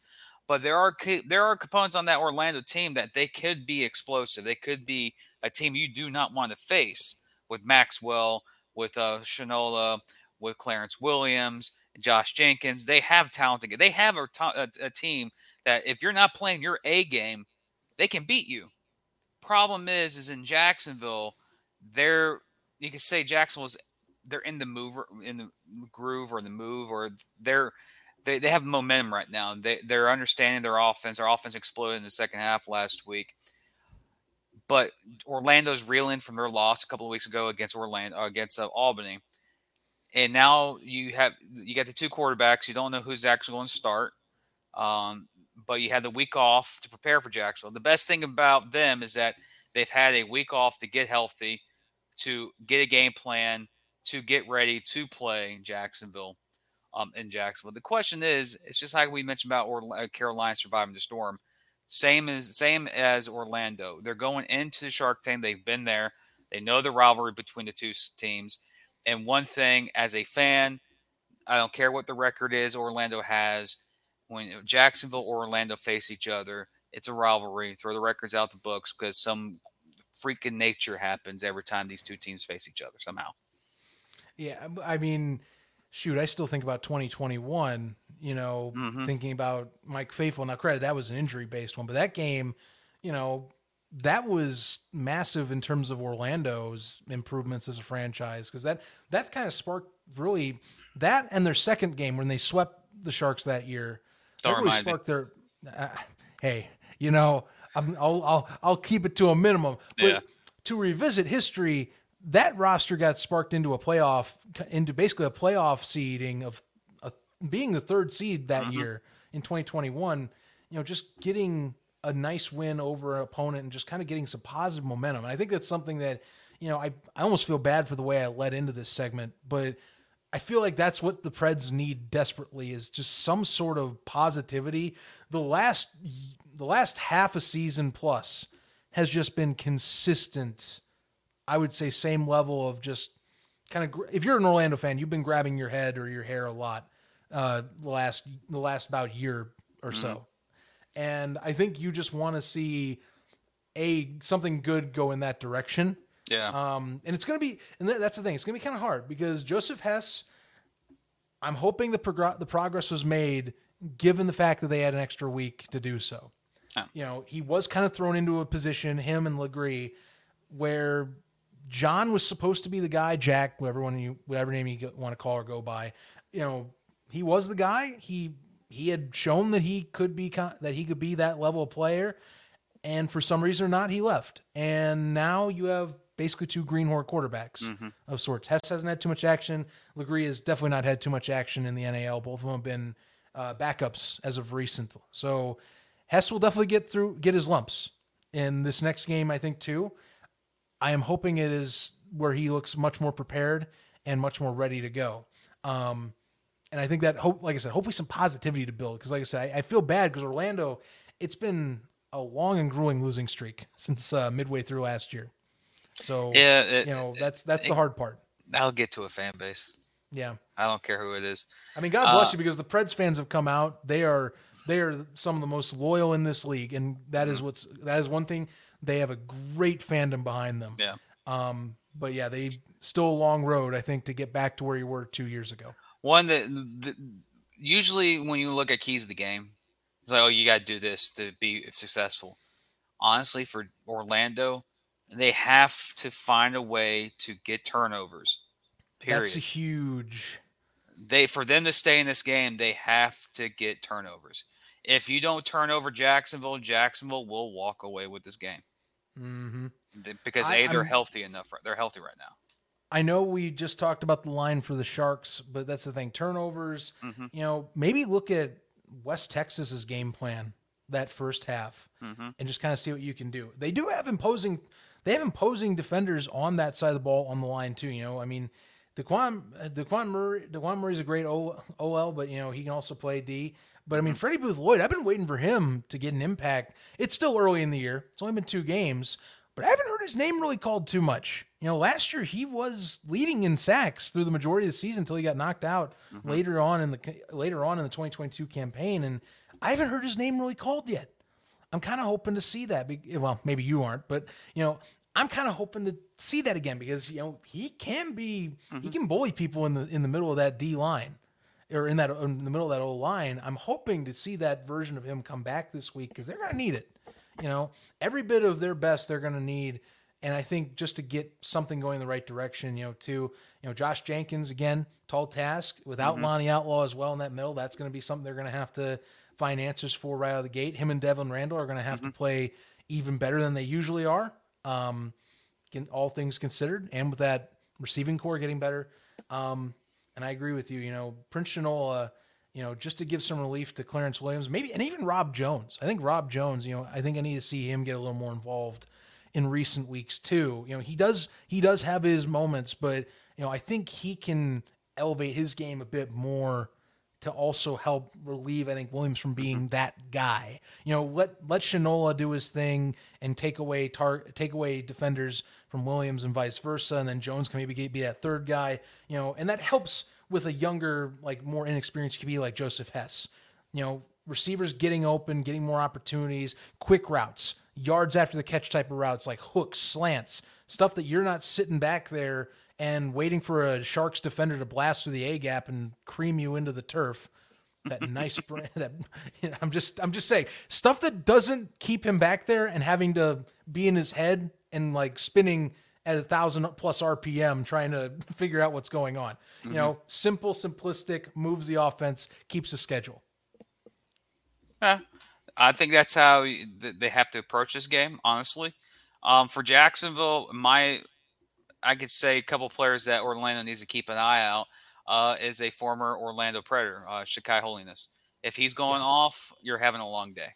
But there are there are components on that Orlando team that they could be explosive. They could be a team you do not want to face with Maxwell, with uh, Shinola, with Clarence Williams, Josh Jenkins. They have talented. They have a, a, a team that if you're not playing your A game, they can beat you. Problem is, is in Jacksonville, they're you can say Jacksonville's they're in the move in the groove or the move or they're they, they have momentum right now. They they're understanding their offense. Their offense exploded in the second half last week. But Orlando's reeling from their loss a couple of weeks ago against Orlando against uh, Albany and now you have you got the two quarterbacks. You don't know who's actually going to start, um, but you had the week off to prepare for Jacksonville. The best thing about them is that they've had a week off to get healthy, to get a game plan, to get ready to play Jacksonville. Um, in Jacksonville, the question is, it's just like we mentioned about Orla- Carolina surviving the storm. Same as same as Orlando. They're going into the Shark Tank. They've been there. They know the rivalry between the two teams and one thing as a fan, I don't care what the record is Orlando has. When Jacksonville or Orlando face each other, it's a rivalry. Throw the records out the books because some freaking nature happens every time these two teams face each other somehow. Yeah, I mean, shoot, I still think about 2021. You know, mm-hmm. thinking about Mike Faithful. Now, credit that was an injury based one, but that game, you know, that was massive in terms of Orlando's improvements as a franchise because that that kind of sparked really that and their second game when they swept the Sharks that year. Don't that really sparked me. their. Uh, hey, you know, i will I'll I'll keep it to a minimum. But yeah. to revisit history, that roster got sparked into a playoff, into basically a playoff seeding of being the third seed that mm-hmm. year in 2021. You know, just getting a nice win over an opponent and just kind of getting some positive momentum. And I think that's something that, you know, I, I almost feel bad for the way I led into this segment, but I feel like that's what the Preds need desperately is just some sort of positivity. The last the last half a season plus has just been consistent. I would say same level of just kind of if you're an Orlando fan, you've been grabbing your head or your hair a lot uh, the last the last about year or so, and I think you just want to see a something good go in that direction. Yeah. Um, and it's going to be, and th- that's the thing, it's going to be kind of hard because Joseph Hess, I'm hoping the, progr- the progress was made given the fact that they had an extra week to do so. Oh. You know, he was kind of thrown into a position, him and Legree, where John was supposed to be the guy, Jack, whatever one you, whatever name you want to call or go by. You know, he was the guy. He he had shown that he could be that he could be that level of player, and for some reason or not, he left. And now you have basically two greenhorn quarterbacks of sorts. Hess hasn't had too much action. Legree has definitely not had too much action in the NAL. Both of them have been uh, backups as of recent. So Hess will definitely get through, get his lumps in this next game. I think too. I am hoping it is where he looks much more prepared and much more ready to go. Um, and I think that hope, like I said, hopefully some positivity to build. Because like I said, I, I feel bad because Orlando, it's been a long and grueling losing streak since uh, midway through last year. So Yeah, it- you know that's that's the hard part. I'll get to a fan base. Yeah, I don't care who it is. I mean, God bless Uh, you because the Preds fans have come out. They are they are some of the most loyal in this league, and that Mm-hmm. is what's that is one thing. They have a great fandom behind them. Yeah. Um, but yeah, they still a long road, I think, to get back to where you were two years ago. One that, that usually when you look at keys of the game, it's like, oh, you got to do this to be successful. Honestly, for Orlando, they have to find a way to get turnovers. Period. That's a huge. they for them to stay in this game, they have to get turnovers. If you don't turn over Jacksonville, Jacksonville will walk away with this game hmm because I- a they're I'm- healthy enough. right- They're healthy right now. I know we just talked about the line for the Sharks, but that's the thing. Turnovers. Mhm. You know, maybe look at West Texas's game plan that first half Mhm. and just kind of see what you can do. They do have imposing. They have imposing defenders on that side of the ball on the line too. You know, I mean, Daquan Daquan Murray Daquan Murray's a great OL, but you know he can also play D. But I mean, Freddie Booth Lloyd, I've been waiting for him to get an impact. It's still early in the year. It's only been two games, but I haven't heard his name really called too much. You know, last year he was leading in sacks through the majority of the season until he got knocked out mm-hmm. later on in the later on in the 2022 campaign, and I haven't heard his name really called yet. I'm kind of hoping to see that. be- Well, maybe you aren't, but you know, I'm kind of hoping to see that again because you know he can be he mm-hmm. can bully people in the in the middle of that D line or in that in the middle of that old line. I'm hoping to see that version of him come back this week because they're gonna need it. You know, every bit of their best they're gonna need. And I think just to get something going in the right direction, you know, to you know, Josh Jenkins again, tall task without Lonnie Outlaw as well in that middle. That's going to be something they're going to have to find answers for right out of the gate. Him and Devin Randall are going to have to play even better than they usually are. Um, all things considered, and with that receiving corps getting better. Um, and I agree with you. You know, Prince Shinola, you know, just to give some relief to Clarence Williams, maybe, and even Rob Jones. I think Rob Jones. You know, I think I need to see him get a little more involved in recent weeks too. You know, he does he does have his moments, but you know, I think he can elevate his game a bit more to also help relieve, I think, Williams from being mm-hmm. that guy. You know, let let Shinola do his thing and take away tar- take away defenders from Williams and vice versa, and then Jones can maybe get, be that third guy. You know, and that helps with a younger, like more inexperienced QB like Joseph Hess. You know, receivers getting open, getting more opportunities, quick routes, yards after the catch type of routes like hooks, slants, stuff that you're not sitting back there and waiting for a Sharks defender to blast through the A gap and cream you into the turf. That nice [LAUGHS] brand that you know, I'm just I'm just saying stuff that doesn't keep him back there and having to be in his head and like spinning at a thousand plus RPM trying to [LAUGHS] figure out what's going on. You know, simple, simplistic, moves the offense, keeps the schedule. Yeah, I think that's how they have to approach this game. Honestly, um, for Jacksonville, my I could say a couple players that Orlando needs to keep an eye out uh, is a former Orlando Predator, uh, Shakai Holiness. If he's going off, you're having a long day.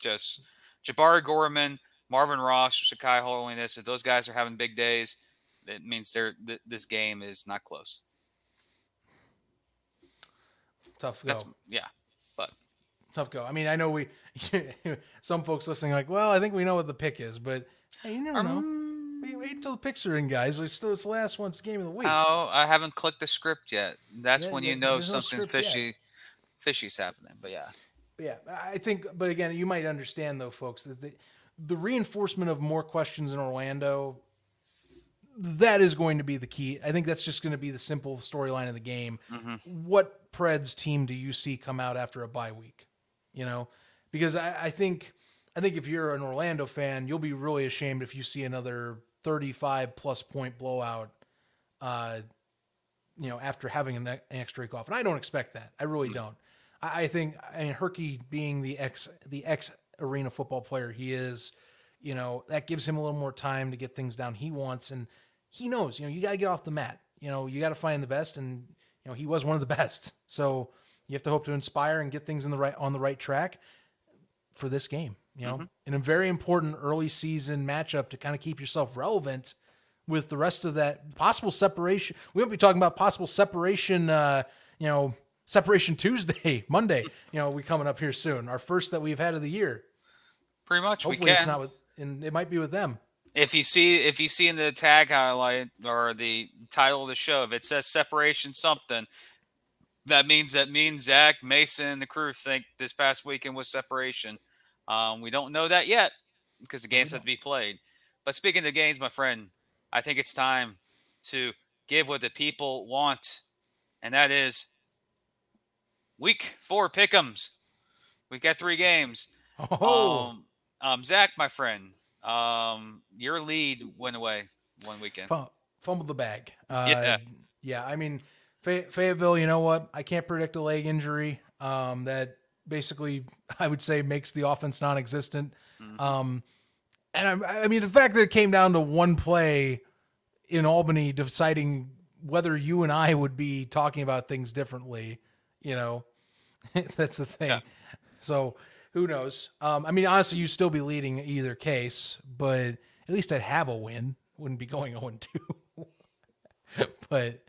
Just Jabari Gorman, Marvin Ross, Shakai Holiness. If those guys are having big days, it means they're th- this game is not close. Tough go. That's yeah, but Tough go. I mean, I know we [LAUGHS] some folks listening are like, well, I think we know what the pick is, but hey, you never know. Wait, wait until the picks are in, guys. We still it's the last one's game of the week. oh, I haven't clicked the script yet. That's Yeah, when yeah, you know there's no something yet. fishy, fishy's happening. But yeah, But yeah, I think, but again, you might understand though, folks, that the, the reinforcement of more questions in Orlando, that is going to be the key. I think that's just going to be the simple storyline of the game. Mm-hmm. What Preds team do you see come out after a bye week? You know, because I, I think, I think if you're an Orlando fan, you'll be really ashamed if you see another 35 plus point blowout. Uh, you know, after having an, an extra week off, and I don't expect that. I really don't. I, I think, I mean, Herkie being the ex the ex arena football player he is, you know, that gives him a little more time to get things down he wants, and he knows, you know, you got to get off the mat. You know, you got to find the best, and you know, he was one of the best. So you have to hope to inspire and get things in the right on the right track for this game. You know, in a very important early season matchup to kind of keep yourself relevant with the rest of that possible separation. We won't be talking about possible separation. Uh, you know, separation Tuesday, [LAUGHS] Monday. You know, we coming up here soon. Our first that we've had of the year. pretty much we Hopefully, can. it's not with, and it might be with them. if you see if you see in the tag highlight or the title of the show, if it says separation something, that means that me and Zach Mason and the crew think this past weekend was separation. Um, we don't know that yet because the games have to be played. But speaking of games, my friend, I think it's time to give what the people want, and that is week four pick'ems. We got three games. Oh, Um, um, Zach, my friend, um, your lead went away one weekend. Fum- fumbled the bag. Uh, Yeah. yeah. I mean, Fay- Fayetteville. You know what? I can't predict a leg injury. Um, that basically, [LAUGHS] I would say, makes the offense non-existent. Mm-hmm. Um, and I, I mean, the fact that it came down to one play in Albany deciding whether you and I would be talking about things differently, you know, [LAUGHS] that's the thing. Yeah. So who knows? Um, I mean, honestly, you'd still be leading either case, but at least I'd have a win. Wouldn't be going [LAUGHS] 0 2. but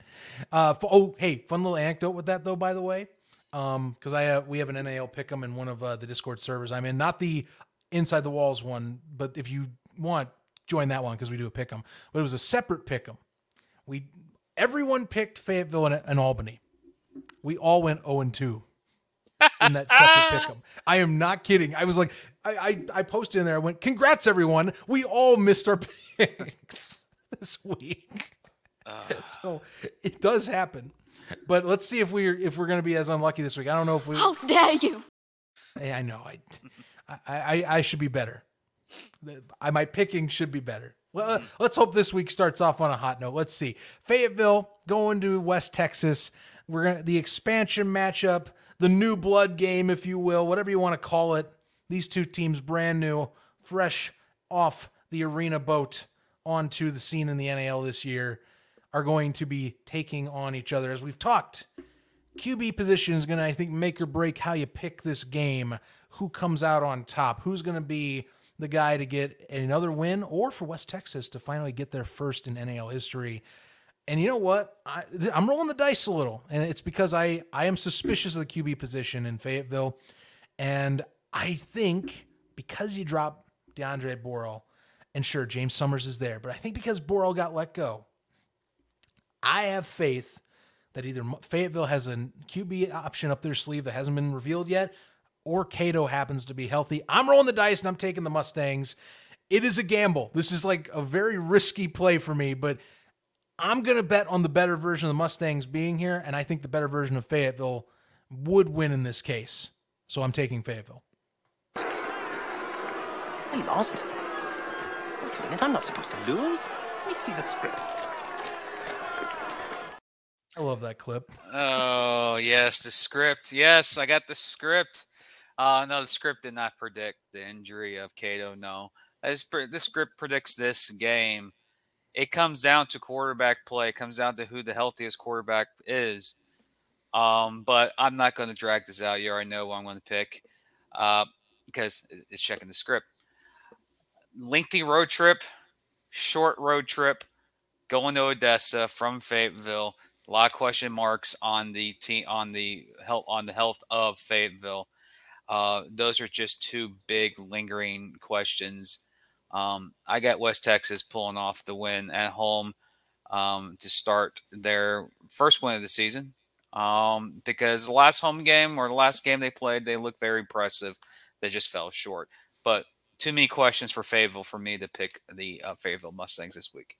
uh, oh, hey, fun little anecdote with that though. By the way, um, because I have we have an NAL pick'em in one of uh, the Discord servers I'm in, not the inside the walls one, but if you want, join that one because we do a pick'em. But it was a separate pick'em. We everyone picked Fayetteville and, and Albany. We all went 0 and 2 in that separate [LAUGHS] pick'em. I am not kidding. I was like, I, I, I posted in there. I went, "Congrats, everyone! We all missed our [LAUGHS] picks this week." [LAUGHS] so it does happen. But let's see if we're if we're going to be as unlucky this week. I don't know if we. How dare you! Hey, I know. I, I, I, I should be better. I, my picking should be better. Well, uh, let's hope this week starts off on a hot note. Let's see. Fayetteville going to West Texas. We're gonna the expansion matchup, the new blood game, if you will, whatever you want to call it. These two teams, brand new, fresh off the arena boat onto the scene in the NAL this year, are going to be taking on each other. As we've talked, QB position is going to, I think, make or break how you pick this game. Who comes out on top? Who's going to be the guy to get another win, or for West Texas to finally get their first in NAL history? And you know what? I, I'm rolling the dice a little, and it's because I I am suspicious of the QB position in Fayetteville, and I think because you drop DeAndre Borrell, and sure James Summers is there, but I think because Borrell got let go, I have faith that either Fayetteville has a QB option up their sleeve that hasn't been revealed yet, or Cato happens to be healthy. I'm rolling the dice and I'm taking the Mustangs. It is a gamble. This is like a very risky play for me, but I'm going to bet on the better version of the Mustangs being here, and I think the better version of Fayetteville would win in this case. So I'm taking Fayetteville. I lost. Wait a minute, I'm not supposed to lose. Let me see the script. I love that clip. Oh yes, the script. Yes, I got the script. Uh, no, the script did not predict the injury of Cato. No, this this script predicts this game. It comes down to quarterback play. It comes down to who the healthiest quarterback is. Um, but I'm not going to drag this out. You already know what I'm going to pick. Uh, because it's checking the script. Lengthy road trip, short road trip, going to Odessa from Fayetteville. A lot of question marks on the team on the health on the health of Fayetteville. Uh, those are just two big lingering questions. Um, I got West Texas pulling off the win at home um, to start their first win of the season. Um, because the last home game or the last game they played, they looked very impressive. They just fell short. But too many questions for Fayetteville for me to pick the uh, Fayetteville Mustangs this week.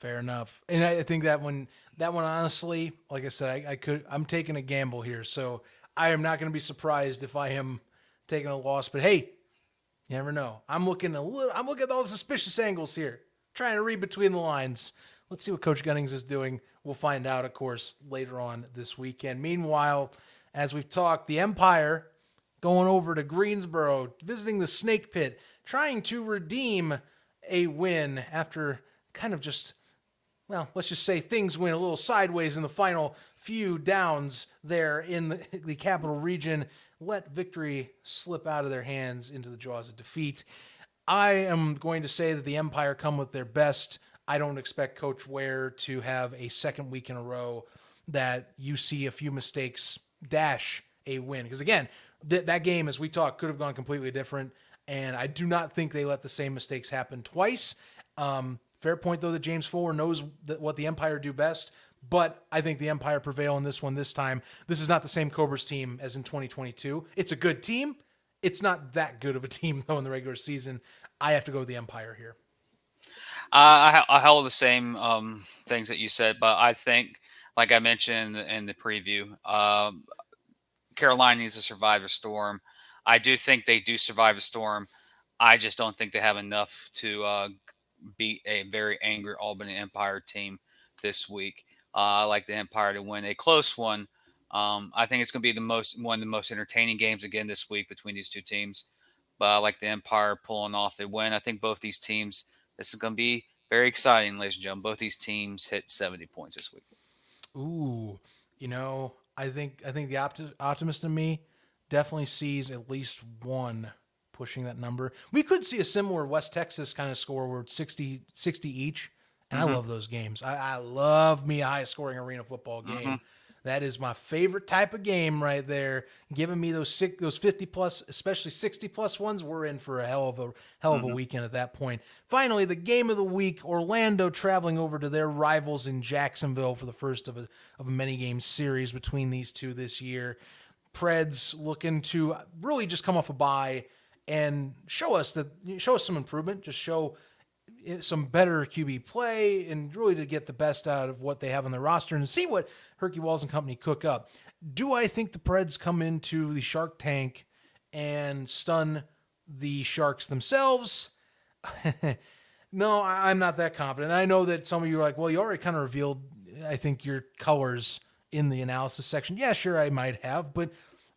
Fair enough. And I think that one, that one, honestly, like I said, I, I could, I'm taking a gamble here. So I am not going to be surprised if I am taking a loss. But hey, you never know. I'm looking a little. I'm looking at all the suspicious angles here, trying to read between the lines. Let's see what Coach Gunnings is doing. We'll find out, of course, later on this weekend. Meanwhile, as we've talked, the Empire going over to Greensboro, visiting the Snake Pit, trying to redeem a win after kind of just, well, let's just say things went a little sideways in the final few downs there in the, [LAUGHS] the capital region. Let victory slip out of their hands into the jaws of defeat. I am going to say that the Empire come with their best. I don't expect Coach Ware to have a second week in a row that you see a few mistakes dash a win. Because again, th- that game, as we talked, could have gone completely different. And I do not think they let the same mistakes happen twice. Um, fair point, though, that James Fuller knows that what the Empire do best but I think the Empire prevail in this one this time. This is not the same Cobras team as in 2022. It's a good team. It's not that good of a team [LAUGHS] though in the regular season. I have to go with the Empire here. Uh, I, I held the same um, things that you said, but I think, like I mentioned in the, in the preview, um, Carolina needs to survive a storm. I do think they do survive a storm. I just don't think they have enough to uh, beat a very angry Albany Empire team this week. Uh, I like the Empire to win a close one. Um, I think it's going to be the most one of the most entertaining games again this week between these two teams. But I like the Empire pulling off a win. I think both these teams. This is going to be very exciting, ladies and gentlemen. Both these teams hit 70 points this week. Ooh, you know, I think I think the opti- optimist in me definitely sees at least one pushing that number. We could see a similar West Texas kind of score where it's 60, 60 each and mm-hmm. I love those games. I, I, love me a high scoring arena football game. Mm-hmm. That is my favorite type of game right there. Giving me those six, those fifty plus, especially sixty plus ones, we're in for a hell of a hell of mm-hmm. a weekend at that point. Finally, the game of the week: Orlando traveling over to their rivals in Jacksonville for the first of a of a many game series between these two this year. Preds looking to really just come off a bye and show us that show us some improvement. Just show some better QB play and really to get the best out of what they have on the roster and see what Herkie Walls and company cook up. Do I think the Preds come into the Shark Tank and stun the Sharks themselves? [LAUGHS] no, I'm not that confident. I know that some of you are like, well, you already kind of revealed, I think, your colors in the analysis section. Yeah, sure, I might have, but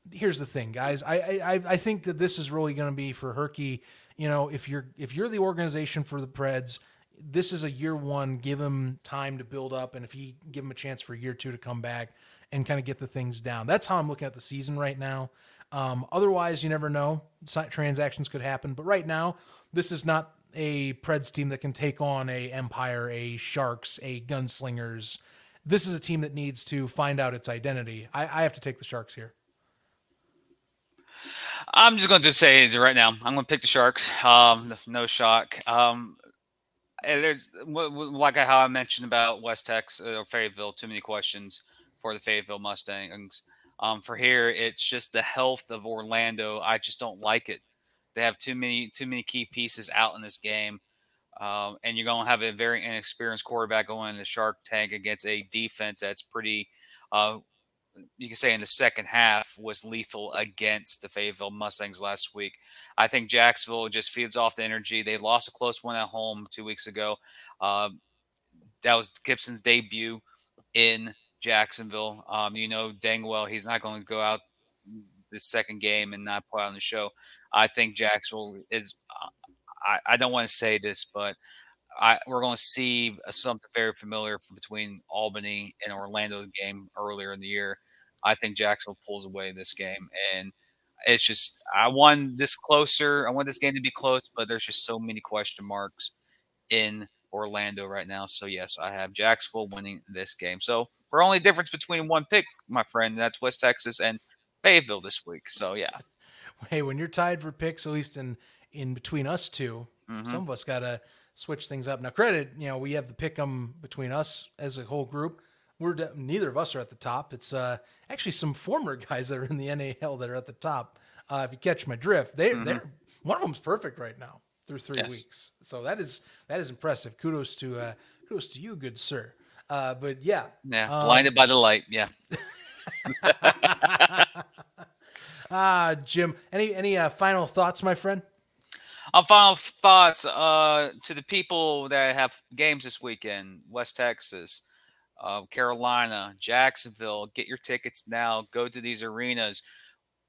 here's the thing, guys. I I, I think that this is really going to be for Herkie you know, if you're if you're the organization for the Preds, this is a year one. Give him time to build up, and if he give him a chance for year two to come back and kind of get the things down. That's how I'm looking at the season right now. Um, otherwise, you never know. Transactions could happen, but right now, this is not a Preds team that can take on a Empire, a Sharks, a Gunslingers. This is a team that needs to find out its identity. I, I have to take the Sharks here. I'm just going to say right now, I'm going to pick the Sharks. Um, no shock. Um, there's like how I mentioned about West Texas or Fayetteville. Too many questions for the Fayetteville Mustangs. Um, for here, it's just the health of Orlando. I just don't like it. They have too many too many key pieces out in this game, um, and you're going to have a very inexperienced quarterback going in the Shark Tank against a defense that's pretty uh, you can say in the second half was lethal against the Fayetteville Mustangs last week. I think Jacksonville just feeds off the energy. They lost a close one at home two weeks ago. Uh, that was Gibson's debut in Jacksonville. Um, you know dang well he's not going to go out the second game and not put on the show. I think Jacksonville is. Uh, I, I don't want to say this, but I, we're going to see something very familiar between Albany and Orlando game earlier in the year. I think Jacksonville pulls away this game, and it's just I want this closer. I want this game to be close, but there's just so many question marks in Orlando right now. So yes, I have Jacksonville winning this game. So we're only difference between one pick, my friend. That's West Texas and Fayetteville this week. So yeah. Hey, when you're tied for picks, at least in in between us 2 Mhm. some of us got to switch things up. Now, credit, you know, we have the pick 'em between us as a whole group. We're de- neither of us are at the top. It's uh, actually some former [LAUGHS] guys that are in the NAL that are at the top. Uh, if you catch my drift, they they're one of them's perfect right now through three Yes. weeks. So that is that is impressive. Kudos to uh, kudos to you, good sir. Uh, but yeah, Yeah. Um, Blinded by the light. Yeah. [LAUGHS] [LAUGHS] ah, Jim, any any uh, final thoughts, my friend? Uh, final thoughts uh, to the people that have games this weekend: West Texas, uh, Carolina, Jacksonville. Get your tickets now. Go to these arenas.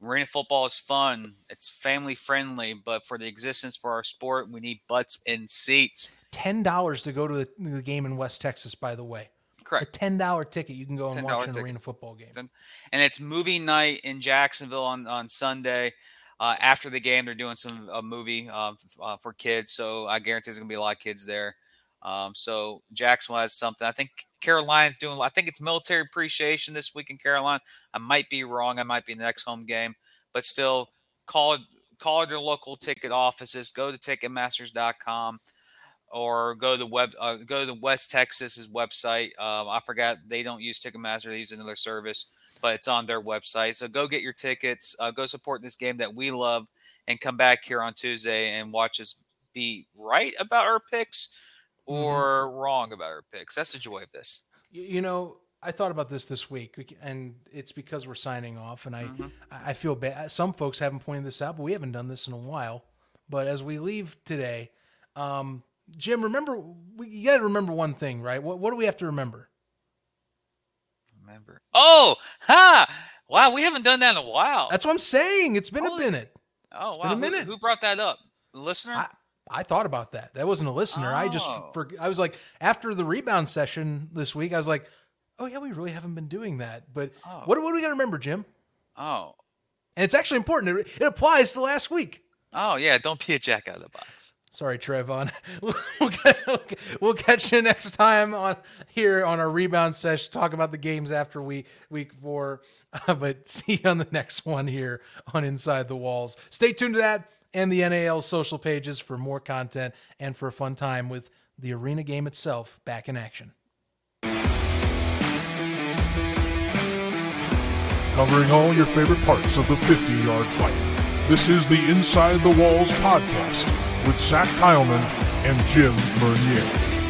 Arena football is fun. It's family friendly, but for the existence for our sport, we need butts in seats. Ten dollars to go to the, the game in West Texas. By the way, Correct. a ten dollar ticket you can go and watch an ticket. arena football game. And it's movie night in Jacksonville on on Sunday. Uh, after the game, they're doing some a movie uh, uh, for kids, so I guarantee there's gonna be a lot of kids there. Um, so Jacksonville has something. I think Carolina's doing. I think it's military appreciation this week in Carolina. I might be wrong. I might be the next home game, but still, call call your local ticket offices. Go to Ticketmasters.com or go to the web. Uh, go to the West Texas's website. Um, I forgot they don't use Ticketmaster. They use another service but it's on their website. So go get your tickets, uh, go support this game that we love, and come back here on Tuesday and watch us be right about our picks or wrong about our picks. That's the joy of this. You know, I thought about this this week, and it's because we're signing off, and I I I feel bad. Some folks haven't pointed this out, but we haven't done this in a while. But as we leave today, um, Jim, remember we, you got to remember one thing, right? What what do we have to remember? Remember? Oh, ha! Wow, we haven't done that in a while. That's what I'm saying. It's been a minute. oh, been wow. a minute. Who, brought that up? The listener? I, I thought about that. That wasn't a listener. I just Oh. for I was like after the rebound session this week, I was like, oh yeah, we really haven't been doing that. But Oh. what what do we got to remember, Jim? oh, And it's actually important. It, it applies to last week. oh, yeah. Don't be a jack out of the box. Sorry, Trevon. [LAUGHS] We'll, catch you next time on here on our rebound session. Talk about the games after week week four. Uh, [LAUGHS] but see you on the next one here on Inside the Walls. Stay tuned to that and the NAL social pages for more content and for a fun time with the arena game itself back in action. covering all your favorite parts of the 50 yard fight. This is the Inside the Walls podcast with Zach Kyleman and Jim Mernier.